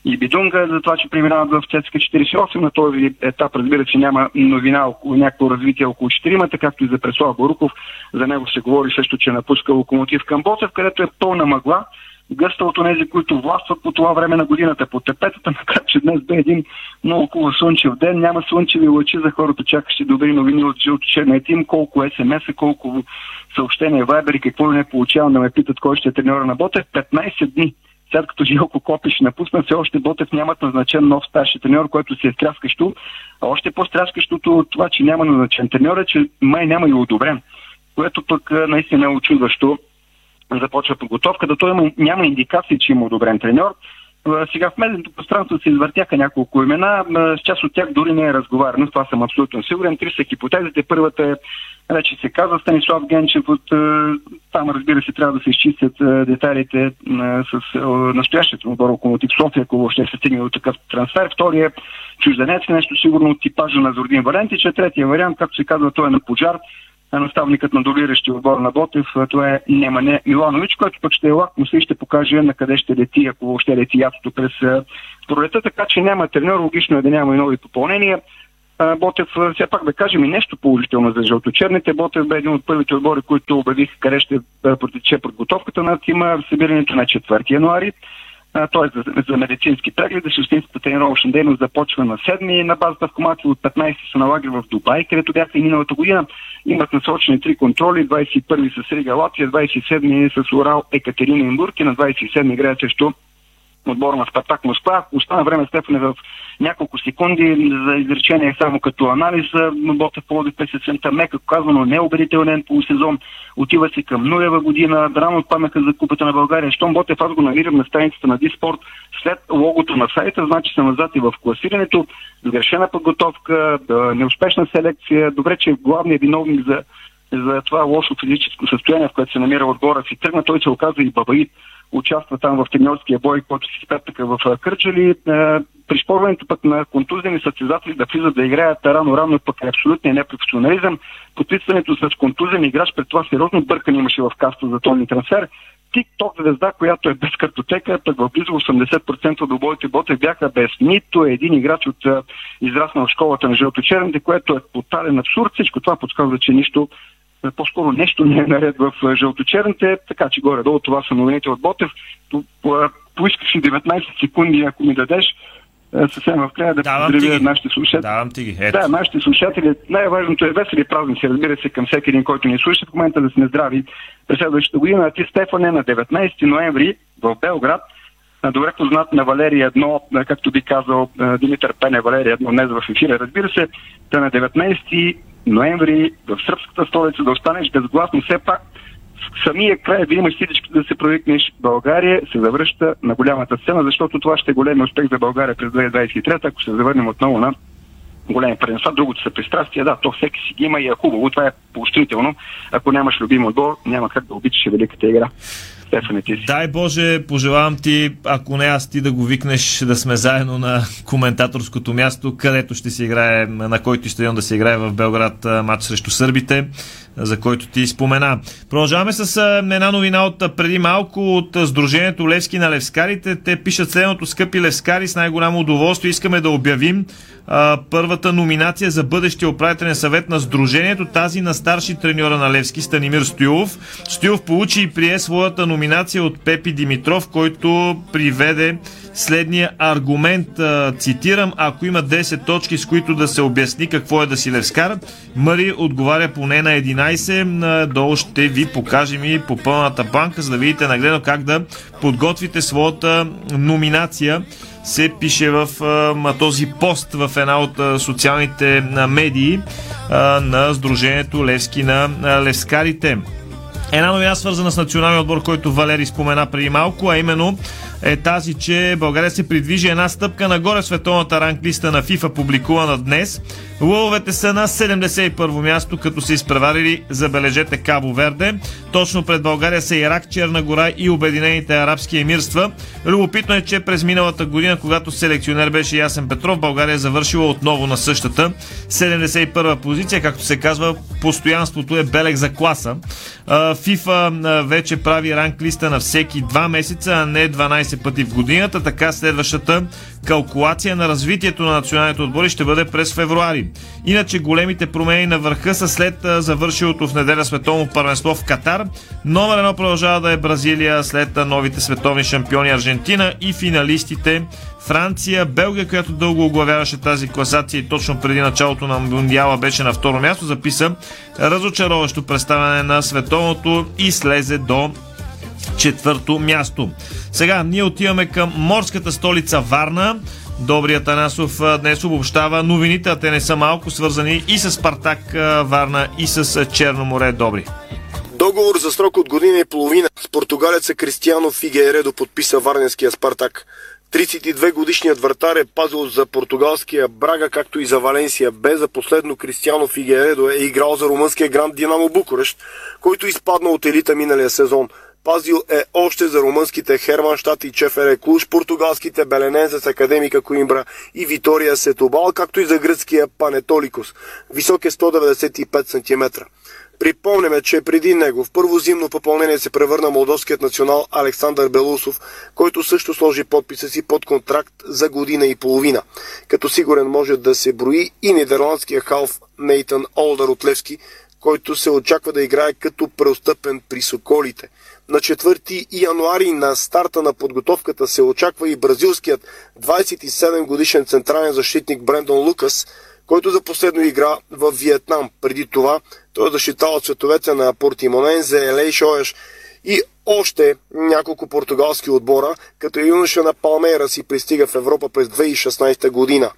и Бидунга за това, че преминават в ЦСКА 48. На този етап, разбира се, няма новина около някакво развитие около 4 както и за Преслав Боруков. За него се говори също, че напуска локомотив към Боцев, където е пълна мъгла гъста от тези, които властват по това време на годината. По тепетата, *laughs* макар че днес бе един много хубав слънчев ден, няма слънчеви лъчи за хората, чакащи добри новини от жълто тим, колко СМС, колко съобщения, вайбери, какво не получавам да ме питат кой ще е треньора на Ботев. 15 дни след като Жилко Копиш напусна, все още Ботев нямат назначен нов старши треньор, който се е стряскащо. А още по-стряскащото от това, че няма назначен треньор е, че май няма и одобрен, което пък наистина е очудващо. Започва подготовката. Той няма индикации, че има одобрен треньор. Сега в медийното пространство се извъртяха няколко имена. С част от тях дори не е разговаряно. Това съм абсолютно сигурен. Три са хипотезите. Първата е вече се казва Станислав Генчев. От, там, разбира се, трябва да се изчистят детайлите с настоящето отбор Локомотив София, ако ще се стигне до такъв трансфер. Втория е чужденец, нещо сигурно от типажа на Зордин Валентич. Третия вариант, както се казва, той е на пожар наставникът на долиращия отбор на Ботев, това е Немане Миланович, който пък ще е лакмус и ще покаже на къде ще лети, ако въобще лети ятото през пролета, така че няма тренер, логично е да няма и нови попълнения. Ботев, все пак да кажем и нещо положително за жълточерните. Ботев бе един от първите отбори, които обявиха къде ще протече подготовката на тима, събирането на 4 януари т.е. За, за медицински прегледи. Същинската тренировъчна дейност започва на 7 на базата в Комати от 15 се налага в Дубай, където бяха и миналата година. Имат насочени три контроли, 21 с Рига Латвия, 27 с Урал Екатерининбург и на 27 играят срещу отбора на Спартак Москва. Остана време Стефане в няколко секунди за изречение само като анализ. Ботев Плодив през есента, мека казано неубедителен полусезон. Отива се към нулева година. Рано отпаднаха за купата на България. Щом Ботев аз го намирам на страницата на Диспорт след логото на сайта, значи са назад и в класирането. Сгрешена подготовка, неуспешна селекция. Добре, че главният виновник за за това лошо физическо състояние, в което се намира отбора си тръгна, той се оказа и бабаит участва там в треньорския бой, който си спетъка в Кърчали. Пришпорването пък на контузени състезатели да влизат да играят рано-рано пък е абсолютния непрофесионализъм. Подписването с контузен играч пред това сериозно бъркане имаше в каста за този трансфер. Тикток звезда, която е без картотека, пък в близо 80% от обоите боте бяха без нито един играч от израснал в школата на жълточерните, което е тотален абсурд. Всичко това подсказва, че нищо е, по-скоро нещо не е наред в е, жълточерните, така че горе-долу това са новините от Ботев. Поискаш 19 секунди, ако ми дадеш, е, съвсем в края да поздравя нашите слушатели. Давам ти ги. Ето. Да, нашите слушатели. Най-важното е весели празници, разбира се, към всеки един, който ни слуша. В момента да сме здрави през следващата година. А ти, Стефане, на 19 ноември в Белград, добре познат на Валерия едно, както би казал Димитър Пене, Валерия едно днес в ефира, разбира се, да на 19 ноември в сръбската столица да останеш безгласно. Все пак в самия край да имаш всички да се провикнеш. България се завръща на голямата сцена, защото това ще е голям успех за България през 2023, ако се завърнем отново на големи предимства. Другото са пристрастия. Да, то всеки си ги има и е хубаво. Това е поощрително. Ако нямаш любим отбор, няма как да обичаш великата игра. Стефане, ти си. Дай Боже, пожелавам ти, ако не аз ти да го викнеш, да сме заедно на коментаторското място, където ще се играе, на който стадион да се играе в Белград матч срещу сърбите за който ти спомена. Продължаваме с една новина от преди малко от Сдружението Левски на Левскарите. Те пишат следното, скъпи Левскари, с най-голямо удоволствие искаме да обявим а, първата номинация за бъдещия управителен съвет на Сдружението, тази на старши треньора на Левски, Станимир Стоилов. Стоилов получи и прие своята номинация от Пепи Димитров, който приведе следния аргумент. Цитирам, ако има 10 точки, с които да се обясни какво е да си Левскар, Мари отговаря поне на 11. Долу ще ви покажем и по пълната банка, за да видите нагледно как да подготвите своята номинация се пише в този пост в една от социалните медии на Сдружението Левски на а, Левскарите. Една новина свързана с националния отбор, който Валери спомена преди малко, а именно е тази, че България се придвижи една стъпка нагоре в световната ранглиста на FIFA, публикувана днес. Лъвовете са на 71-во място, като са изпреварили, забележете, Кабо Верде. Точно пред България са Ирак, Черна гора и Обединените арабски емирства. Любопитно е, че през миналата година, когато селекционер беше Ясен Петров, България е завършила отново на същата 71-а позиция. Както се казва, постоянството е белег за класа. FIFA вече прави ранглиста на всеки два месеца, а не 12 пъти в годината. Така следващата калкулация на развитието на националните отбори ще бъде през февруари. Иначе големите промени на върха са след завършилото в неделя световно първенство в Катар. Номер едно продължава да е Бразилия след новите световни шампиони Аржентина и финалистите Франция, Белгия, която дълго оглавяваше тази класация и точно преди началото на Мундиала беше на второ място, записа разочароващо представяне на световното и слезе до четвърто място. Сега ние отиваме към морската столица Варна. Добрият Танасов днес обобщава новините, а те не са малко свързани и с Спартак Варна и с Черно море. Добри. Договор за срок от година и половина с португалеца Кристиано Фигередо подписа Варненския Спартак. 32 годишният вратар е пазил за португалския Брага, както и за Валенсия. Бе за последно Кристиано Фигередо е играл за румънския гранд Динамо Букурещ, който изпадна от елита миналия сезон. Пазил е още за румънските Херманштадт и Чефере Клуш, португалските Беленензес Академика Коимбра и Витория Сетобал, както и за гръцкия Панетоликос. Висок е 195 см. Припомняме, че преди него в първо зимно попълнение се превърна молдовският национал Александър Белусов, който също сложи подписа си под контракт за година и половина. Като сигурен може да се брои и нидерландския халф Нейтан Олдър от Левски, който се очаква да играе като преостъпен при Соколите. На 4 януари на старта на подготовката се очаква и бразилският 27 годишен централен защитник Брендон Лукас, който за последно игра в Виетнам. Преди това той е защитавал цветовете на Портимонензе, Елей Шоеш и още няколко португалски отбора, като юноша на Палмейра си пристига в Европа през 2016 година.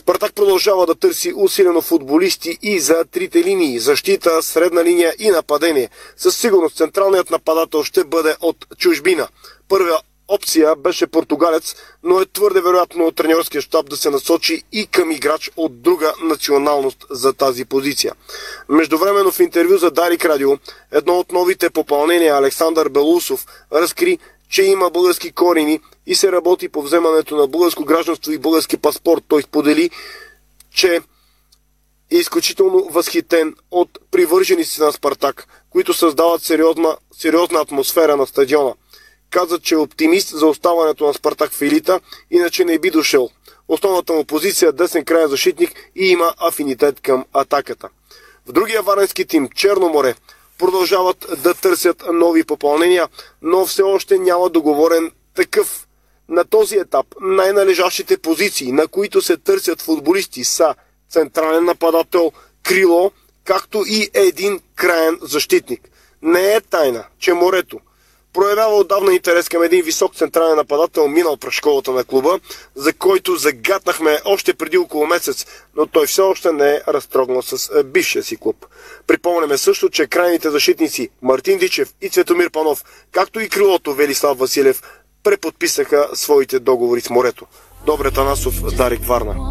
Спартак продължава да търси усилено футболисти и за трите линии – защита, средна линия и нападение. Със сигурност централният нападател ще бъде от чужбина. Първия опция беше португалец, но е твърде вероятно от тренерския щаб да се насочи и към играч от друга националност за тази позиция. Междувременно в интервю за Дарик Радио, едно от новите попълнения Александър Белусов разкри, че има български корени и се работи по вземането на българско гражданство и български паспорт. Той сподели, че е изключително възхитен от привържениците на Спартак, които създават сериозна, сериозна атмосфера на стадиона. Каза, че е оптимист за оставането на Спартак в елита, иначе не би дошъл. Основната му позиция е десен крайен защитник и има афинитет към атаката. В другия варенски тим, Черно море, продължават да търсят нови попълнения, но все още няма договорен такъв. На този етап най-належащите позиции, на които се търсят футболисти са централен нападател, крило, както и един краен защитник. Не е тайна, че морето проявява отдавна интерес към един висок централен нападател, минал през школата на клуба, за който загатнахме още преди около месец, но той все още не е разтрогнал с е, бившия си клуб. Припомняме също, че крайните защитници Мартин Дичев и Цветомир Панов, както и крилото Велислав Василев, преподписаха своите договори с морето. Добре Танасов, Дарик Варна.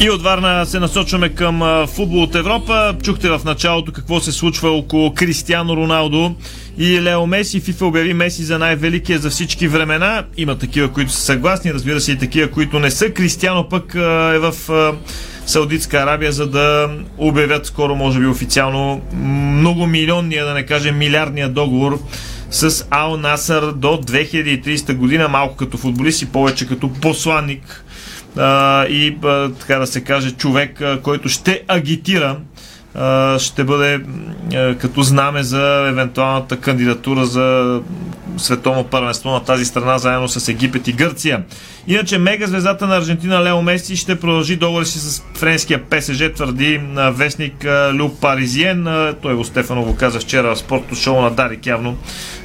И от Варна се насочваме към футбол от Европа. Чухте в началото какво се случва около Кристиано Роналдо и Лео Меси. Фифа обяви Меси за най-великия за всички времена. Има такива, които са съгласни, разбира се и такива, които не са. Кристиано пък е в Саудитска Арабия, за да обявят скоро, може би официално, много милионния, да не кажем милиардния договор с Ал Насър до 2030 година, малко като футболист и повече като посланник а, и а, така да се каже човек, а, който ще агитира ще бъде като знаме за евентуалната кандидатура за световно първенство на тази страна, заедно с Египет и Гърция. Иначе мега звездата на Аржентина Лео Меси ще продължи договори си с френския ПСЖ, твърди вестник Лю Паризиен. Той го Стефано го каза вчера в спортното шоу на Дарик явно.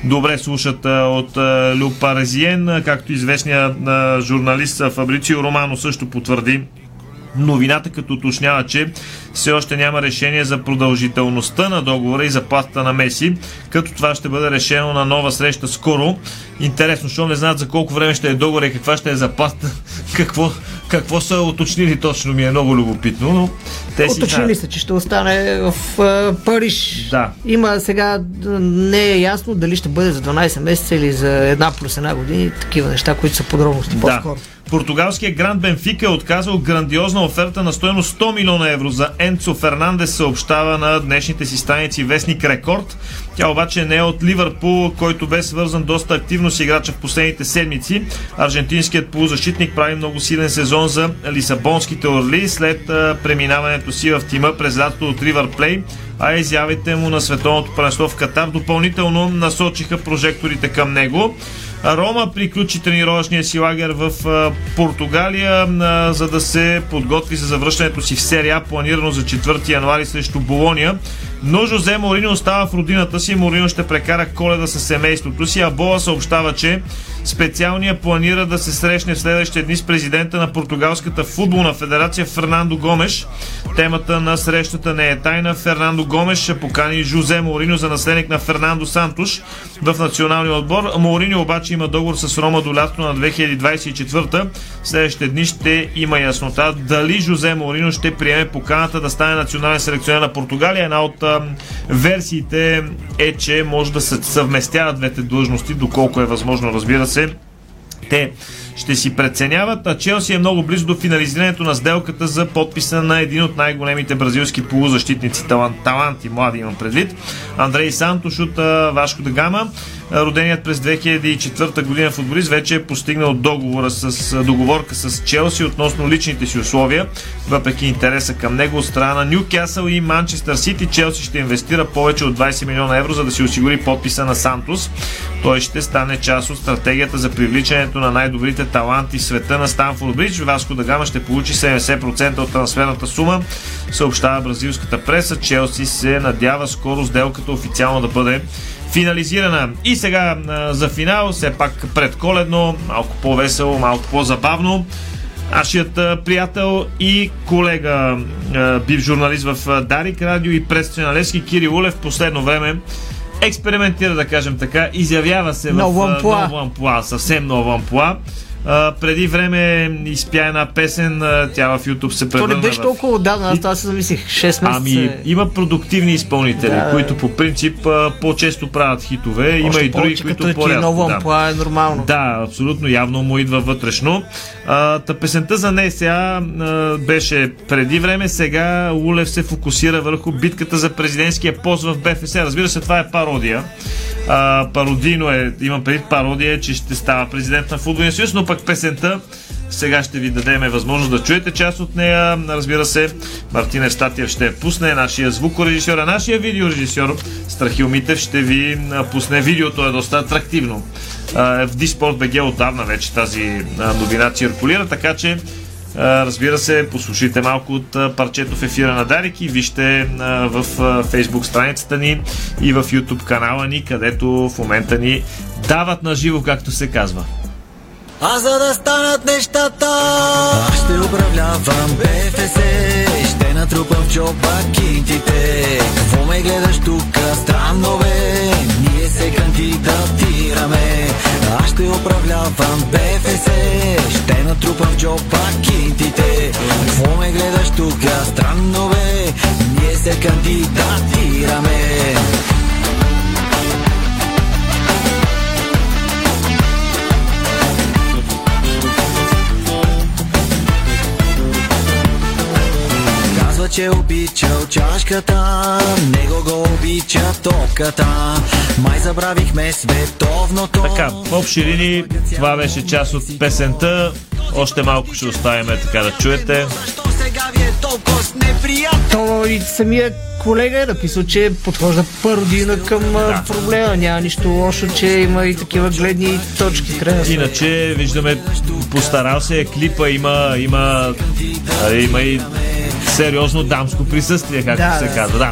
Добре слушат от Лю Паризиен, както известният журналист Фабрицио Романо също потвърди Новината като уточнява, че все още няма решение за продължителността на договора и заплатата на Меси, като това ще бъде решено на нова среща скоро. Интересно, защото не знаят за колко време ще е договор и каква ще е заплата, *laughs* какво, какво са уточнили точно ми е много любопитно, но те си Уточнили са, че ще остане в uh, Париж. Да. Има сега, не е ясно дали ще бъде за 12 месеца или за една плюс една години, такива неща, които са подробности да. по-скоро. Португалският Гранд Бенфика е отказал грандиозна оферта на стоеност 100 милиона евро за Енцо Фернандес, съобщава на днешните си страници Вестник Рекорд. Тя обаче не е от Ливърпул, който бе свързан доста активно с играча в последните седмици. Аржентинският полузащитник прави много силен сезон за Лисабонските орли след преминаването си в тима през лятото от Ривър Плей. а изявите му на световното първенство в Катар допълнително насочиха прожекторите към него. Рома приключи тренировъчния си лагер в Португалия, за да се подготви за завръщането си в серия, планирано за 4 януари срещу Болония. Но Жозе Морино остава в родината си. Морино ще прекара коледа с семейството си, а Бола съобщава, че специалния планира да се срещне в следващите дни с президента на Португалската футболна федерация Фернандо Гомеш. Темата на срещата не е тайна. Фернандо Гомеш ще покани Жозе Морино за наследник на Фернандо Сантуш в националния отбор. Морино обаче има договор с Рома до лято на 2024. Следващите дни ще има яснота дали Жозе Морино ще приеме поканата да стане национален селекционер на Португалия. Една от версиите е, че може да се съвместяват двете длъжности, доколко е възможно, разбира се. Те ще си преценяват, а Челси е много близо до финализирането на сделката за подписа на един от най-големите бразилски полузащитници, талант, таланти, млади имам предвид, Андрей Сантош от Вашко да Гама. Роденият през 2004 година футболист вече е постигнал договора с, договорка с Челси относно личните си условия. Въпреки интереса към него от страна на Нюкасъл и Манчестър Сити, Челси ще инвестира повече от 20 милиона евро, за да си осигури подписа на Сантос. Той ще стане част от стратегията за привличането на най-добрите таланти в света на Станфорд Бридж. Васко Дагама ще получи 70% от трансферната сума, съобщава бразилската преса. Челси се надява скоро сделката официално да бъде финализирана. И сега за финал, все пак предколедно, малко по-весело, малко по-забавно. Нашият приятел и колега, бив журналист в Дарик Радио и предстоя Левски Кирил Улев последно време експериментира, да кажем така, изявява се ново в амплуа. ново амплуа, съвсем ново амплуа. А, преди време изпя една песен, а, тя в YouTube се То не превърна беше в... толкова отдавна, аз това се замислих. 6 месеца. Ами, има продуктивни изпълнители, Да, които по принцип а, по-често правят хитове. Има Още и други, повече, които като ти е ново да. е нормално. Да, абсолютно, явно му идва вътрешно. А, та песента за нея сега а, беше преди време, сега Улев се фокусира върху битката за президентския пост в БФС. Разбира се, това е пародия. А, пародийно е, имам предвид пародия, че ще става президент на Футболния съюз, но пък песента сега ще ви дадем възможност да чуете част от нея. Разбира се, Мартин Евстатиев ще пусне, нашия звукорежисьор, а нашия видеорежисьор Страхил Митев ще ви пусне видеото, е доста атрактивно. В Диспорт БГ отдавна вече тази новина циркулира, така че Разбира се, послушайте малко от парчето в ефира на Дарик и вижте в Facebook страницата ни и в YouTube канала ни, където в момента ни дават на живо, както се казва. А за да станат нещата Аз ще управлявам БФС Ще натрупам в джоба кинтите Какво ме гледаш тук странно бе? Ние се кандидатираме. Аз ще управлявам БФС Ще натрупам в джоба кинтите Какво ме гледаш тук странно бе? Ние се кандидатираме Казва, че обичал чашката, него го обича топката. Май забравихме световното. Така, в общи линии това беше част от песента. Още малко ще оставим така да чуете. Сега ви е. То и самия колега е написал, че подхожда пародийно към да. проблема. Няма нищо лошо, че има и такива гледни точки. Трябва да Иначе виждаме, постарал се е клипа, има, има, има и сериозно дамско присъствие, както Да, се да. казва. Да.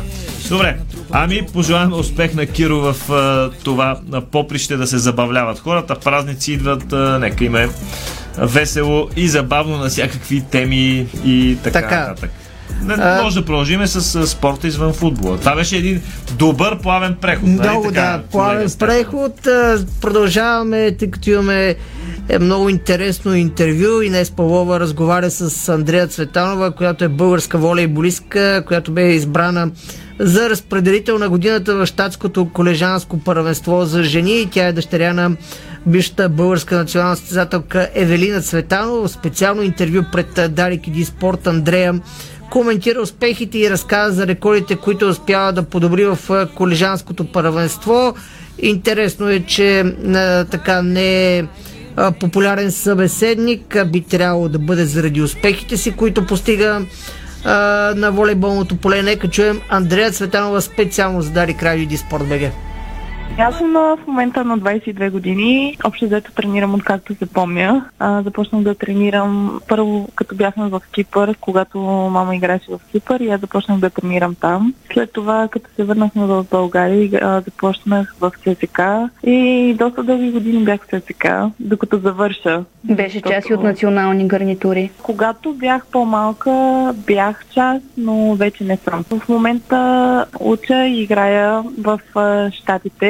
Добре, ами пожелавам успех на Киро в а, това на поприще да се забавляват хората. Празници идват, а, нека им е весело и забавно на всякакви теми и така, Така. нататък. Не, може да продължиме с а, спорта извън футбола. Това беше един добър плавен преход. нали Много така, да, плавен колега преход. А, Продължаваме, тъй като имаме е, много интересно интервю. Инес Павлова разговаря с Андрея Цветанова, която е българска волейболистка, която бе избрана за разпределител на годината в щатското колежанско първенство за жени. Тя е дъщеря на бившата българска национална състезателка Евелина Цветанова. Специално интервю пред а, Дарик и Спорт Андрея коментира успехите и разказа за рекордите, които успява да подобри в колежанското първенство. Интересно е, че а, така не е популярен събеседник, би трябвало да бъде заради успехите си, които постига а, на волейболното поле. Нека чуем Андрея Цветанова специално за Дарик Радио и Диспорт БГ. Аз съм в момента на 22 години. Общо взето тренирам откакто се помня. А, започнах да тренирам първо като бяхме в Кипър, когато мама играеше в Кипър и аз започнах да тренирам там. След това, като се върнахме в България, а, започнах в ЦСК и доста дълги години бях в ЦСК, докато завърша. Беше Защото- част и от национални гарнитури. Когато бях по-малка, бях част, но вече не съм. В момента уча и играя в а,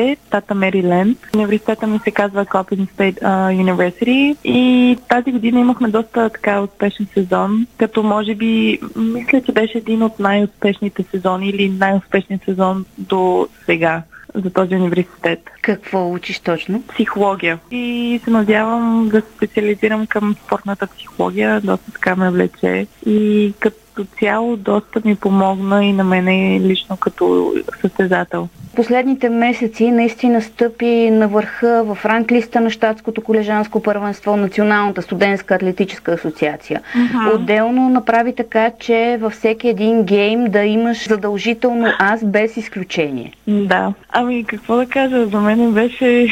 Штатите, Тата Мериленд. Университета ми се казва Coppin State University и тази година имахме доста така успешен сезон, като може би, мисля, че беше един от най-успешните сезони или най-успешният сезон до сега за този университет. Какво учиш точно? Психология. И се надявам да се специализирам към спортната психология. Доста така ме влече. И като цяло доста ми помогна и на мене лично като състезател. Последните месеци наистина стъпи на върха в ранглиста на Штатското колежанско първенство Националната студентска атлетическа асоциация. Мгм. Отделно направи така, че във всеки един гейм да имаш задължително аз без изключение. Да. Ами какво да кажа, за мен беше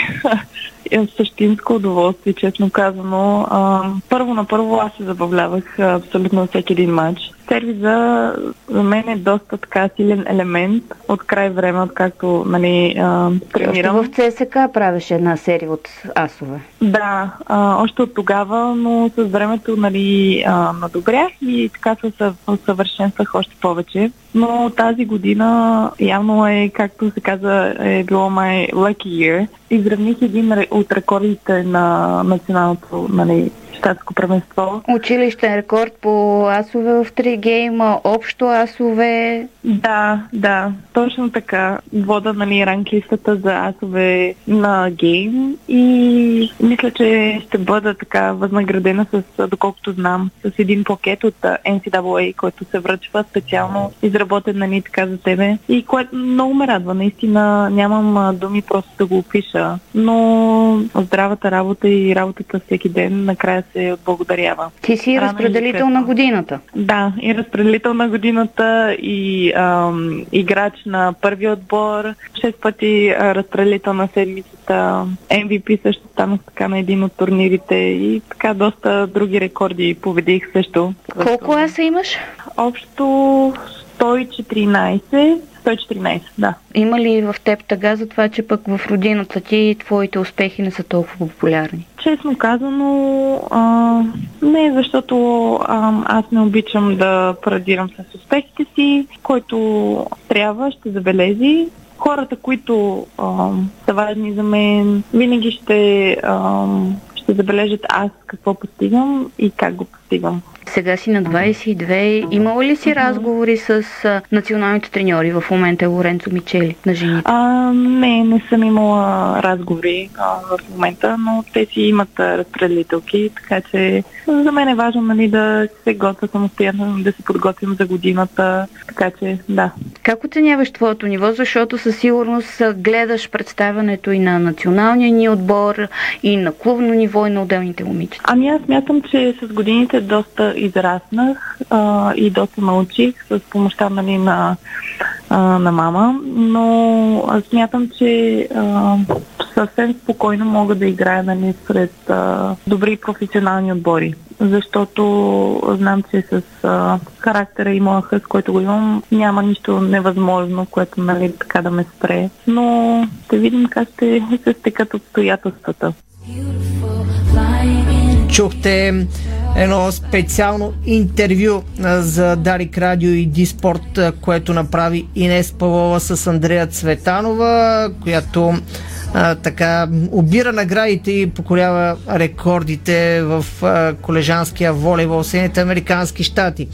същинско удоволствие, честно казано. А, първо на първо аз се забавлявах абсолютно всеки един матч. Сервиза за мен е доста така силен елемент от край време, откакто нали, а, Още тренирам. в ЦСК правеше една серия от асове. Да, а, още от тогава, но с времето нали, а, надобрях и така се усъв- усъвършенствах още повече. Но тази година явно е, както се каза, е било my lucky year. Изравних един от рекордите на националното нали, щатско първенство. Училищен рекорд по асове в три гейма, общо асове. Да, да, точно така. Вода нали, ранглистата за асове на гейм и мисля, че ще бъда така възнаградена с, доколкото знам, с един пакет от NCAA, който се връчва специално изработен нали, така за тебе и което много ме радва. Наистина нямам думи просто да го опиша, но здравата работа и работата всеки ден накрая се отблагодарява. Ти си Рано разпределител на годината. Да, и разпределител на годината и ам, играч на първи отбор, шест пъти а, разпределител на седмицата, MVP също станах така на един от турнирите и така доста други рекорди победих също. Колко аса имаш? Общо 114, 114, да. Има ли в теб тъга за това, че пък в родината ти твоите успехи не са толкова популярни? Честно казано, а, не, защото а, аз не обичам да парадирам с успехите си. Който трябва, ще забелези. Хората, които а, са важни за мен, винаги ще, а, ще забележат аз какво постигам и как го постигам. Сега си на 22. Имала ли си разговори с националните треньори? В момента е Лоренцо Мичели на жените. А, не, не съм имала разговори а, в момента, но те си имат разпределителки, така че за мен е важно нали, да се готвя самостоятелно, да се подготвим за годината, така че да. Как оценяваш твоето ниво? Защото със сигурност гледаш представянето и на националния ни отбор, и на клубно ниво, и на отделните момичета. Ами аз смятам, че с годините доста израснах а, и доста научих с помощта нали, на, а, на мама, но смятам, че а, съвсем спокойно мога да играя нали, сред а, добри професионални отбори. Защото знам, че с а, характера и моя хъс, който го имам, няма нищо невъзможно, което нали, така да ме спре. Но ще видим как ще се стекат обстоятелствата. Чухте едно специално интервю за Дарик Радио и Диспорт, което направи Инес Павлова с Андрея Цветанова, която а, така обира наградите и покорява рекордите в а, колежанския волейбол в Съединените Американски щати.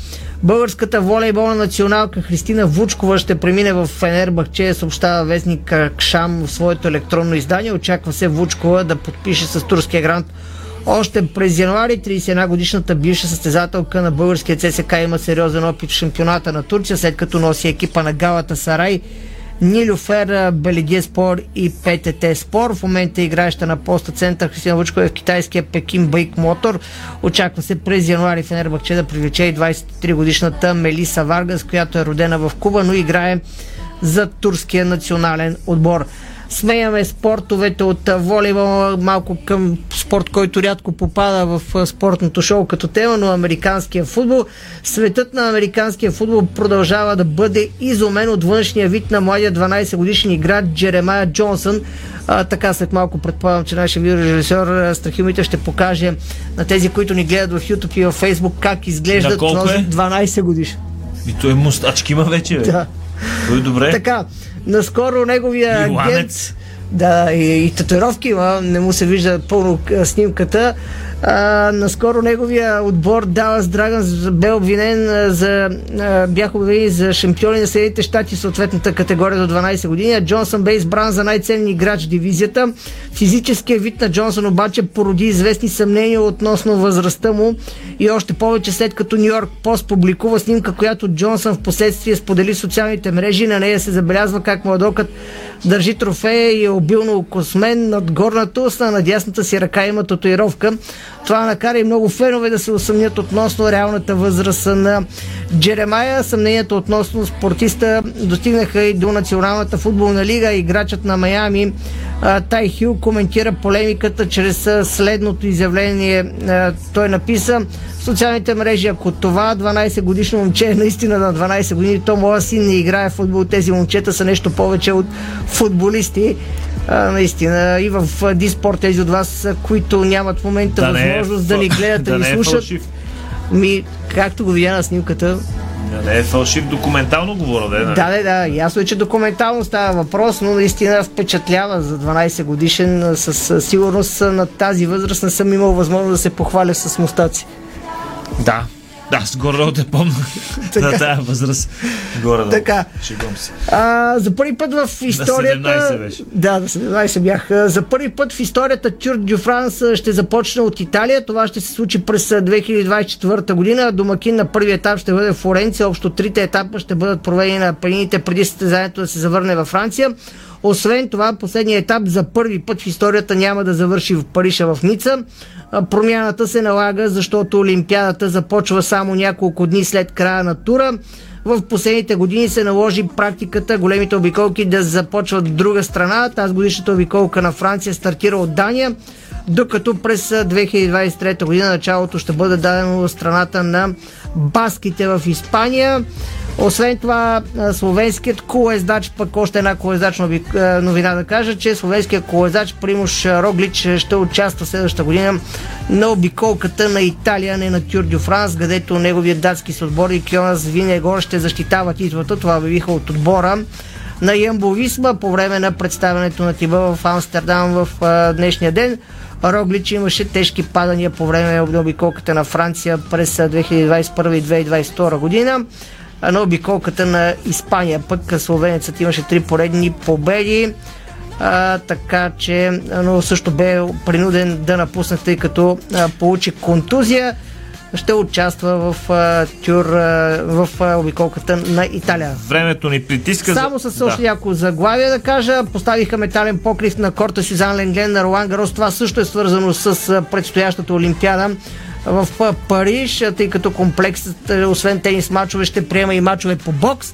Българската волейболна националка Христина Вучкова ще премине в Фенербахче, съобщава вестник Кшам в своето електронно издание. Очаква се Вучкова да подпише с турския грант още през януари 31 годишната бивша състезателка на българския ЦСК има сериозен опит в шампионата на Турция, след като носи екипа на Галата Сарай Нилюфер, Белегия Спор и ПТТ Спор. В момента играеща на поста център Христина Вучкова е в китайския Пекин Байк Мотор. Очаква се през януари Фенербахче да привлече и 23 годишната Мелиса Варгас, която е родена в Куба, но играе за турския национален отбор. Сменяме спортовете от волейбол малко към спорт, който рядко попада в спортното шоу като тема, но американския футбол. Светът на американския футбол продължава да бъде изумен от външния вид на младия 12 годишен играч Джеремая Джонсън. А, така след малко предполагам, че нашия видеорежисьор Страхимите ще покаже на тези, които ни гледат в YouTube и в Facebook как изглежда този е? 12 годишен. И той мустачки има вече, бе. Да. Той е добре. Така, наскоро неговия агент да, и, и татуировки има, не му се вижда пълно снимката. А, наскоро неговия отбор Dallas Dragons бе обвинен за, а, бяха обвинени за шампиони на Съединените щати съответната категория до 12 години. Джонсън бе избран за най-ценни играч в дивизията. Физическият вид на Джонсън обаче породи известни съмнения относно възрастта му и още повече след като Нью Йорк Пост публикува снимка, която Джонсън в последствие сподели в социалните мрежи. На нея се забелязва как младокът държи трофея и е обилно окосмен над горната устна, на дясната си ръка има татуировка. Това накара и много фенове да се усъмнят относно реалната възраст на Джеремая. Съмненията относно спортиста достигнаха и до Националната футболна лига. Играчът на Майами Тай Хил коментира полемиката чрез следното изявление. Той написа социалните мрежи, ако това 12 годишно момче е наистина на 12 години, то моя син не играе в футбол. Тези момчета са нещо повече от футболисти. А, наистина и в Диспорт тези от вас, които нямат в момента да възможност е, да ни гледат, да, да ни е слушат. Е ми, както го видя на снимката, да не е фалшив, документално говоря, да е. Да, да, да. Ясно е, че документално става въпрос, но наистина впечатлява за 12 годишен. С сигурност на тази възраст не съм имал възможност да се похваля с мустаци. Да, да, с горе те помня *laughs* на тази възраст. Горе така. Шегом се. А, за първи път в историята... На 17 беше. Да, на 17 бях. За първи път в историята Тюр Дю Франс ще започне от Италия. Това ще се случи през 2024 година. Домакин на първи етап ще бъде в Флоренция. Общо трите етапа ще бъдат проведени на планините преди състезанието да се завърне във Франция. Освен това, последният етап за първи път в историята няма да завърши в Париж, а в Ница. Промяната се налага, защото Олимпиадата започва само няколко дни след края на тура. В последните години се наложи практиката големите обиколки да започват в друга страна. Тази годишната обиколка на Франция стартира от Дания, докато през 2023 година началото ще бъде дадено в страната на баските в Испания. Освен това, словенският колездач, пък още една колездачна новина да кажа, че словенският колездач Примуш Роглич ще участва следващата година на обиколката на Италия, не на Тюр Дю Франс, където неговият датски съотборник Йонас Винегор ще защитава титлата. Това обявиха от отбора на Ямбо по време на представянето на тима в Амстердам в днешния ден. Роглич имаше тежки падания по време на обиколката на Франция през 2021 и 2022 година на обиколката на Испания. Пък словенецът имаше три поредни победи. А, така че, но също бе принуден да напусне, тъй като а, получи контузия. Ще участва в а, тюр а, в а, обиколката на Италия. Времето ни притиска. Само с още да. няколко заглавия да кажа. Поставиха метален покрив на корта Сюзан Ленглен на Ролан Гарос. Това също е свързано с предстоящата Олимпиада в Париж, тъй като комплексът, е, освен тенис мачове, ще приема и мачове по бокс.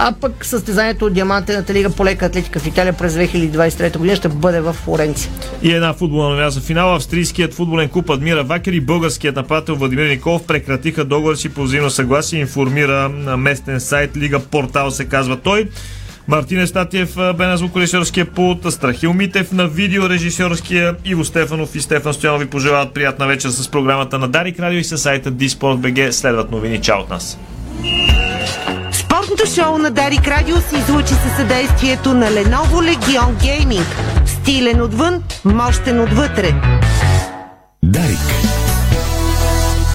А пък състезанието от Диамантената лига по лека атлетика в Италия през 2023 година ще бъде в Флоренция. И една футболна новина за финала. Австрийският футболен клуб Адмира Вакер и българският нападател Владимир Николов прекратиха договор си по взаимно съгласие, информира на местен сайт Лига Портал се казва той. Мартин Статиев бе на звукорежисьорския пулт, Страхил Митев на видеорежисьорския, Иво Стефанов и Стефан Стоянов ви пожелават приятна вечер с програмата на Дарик Радио и с сайта Диспорт.бг. Следват новини. Чао от нас! Спортното шоу на Дарик Радио се излучи със съдействието на Lenovo Legion Gaming. Стилен отвън, мощен отвътре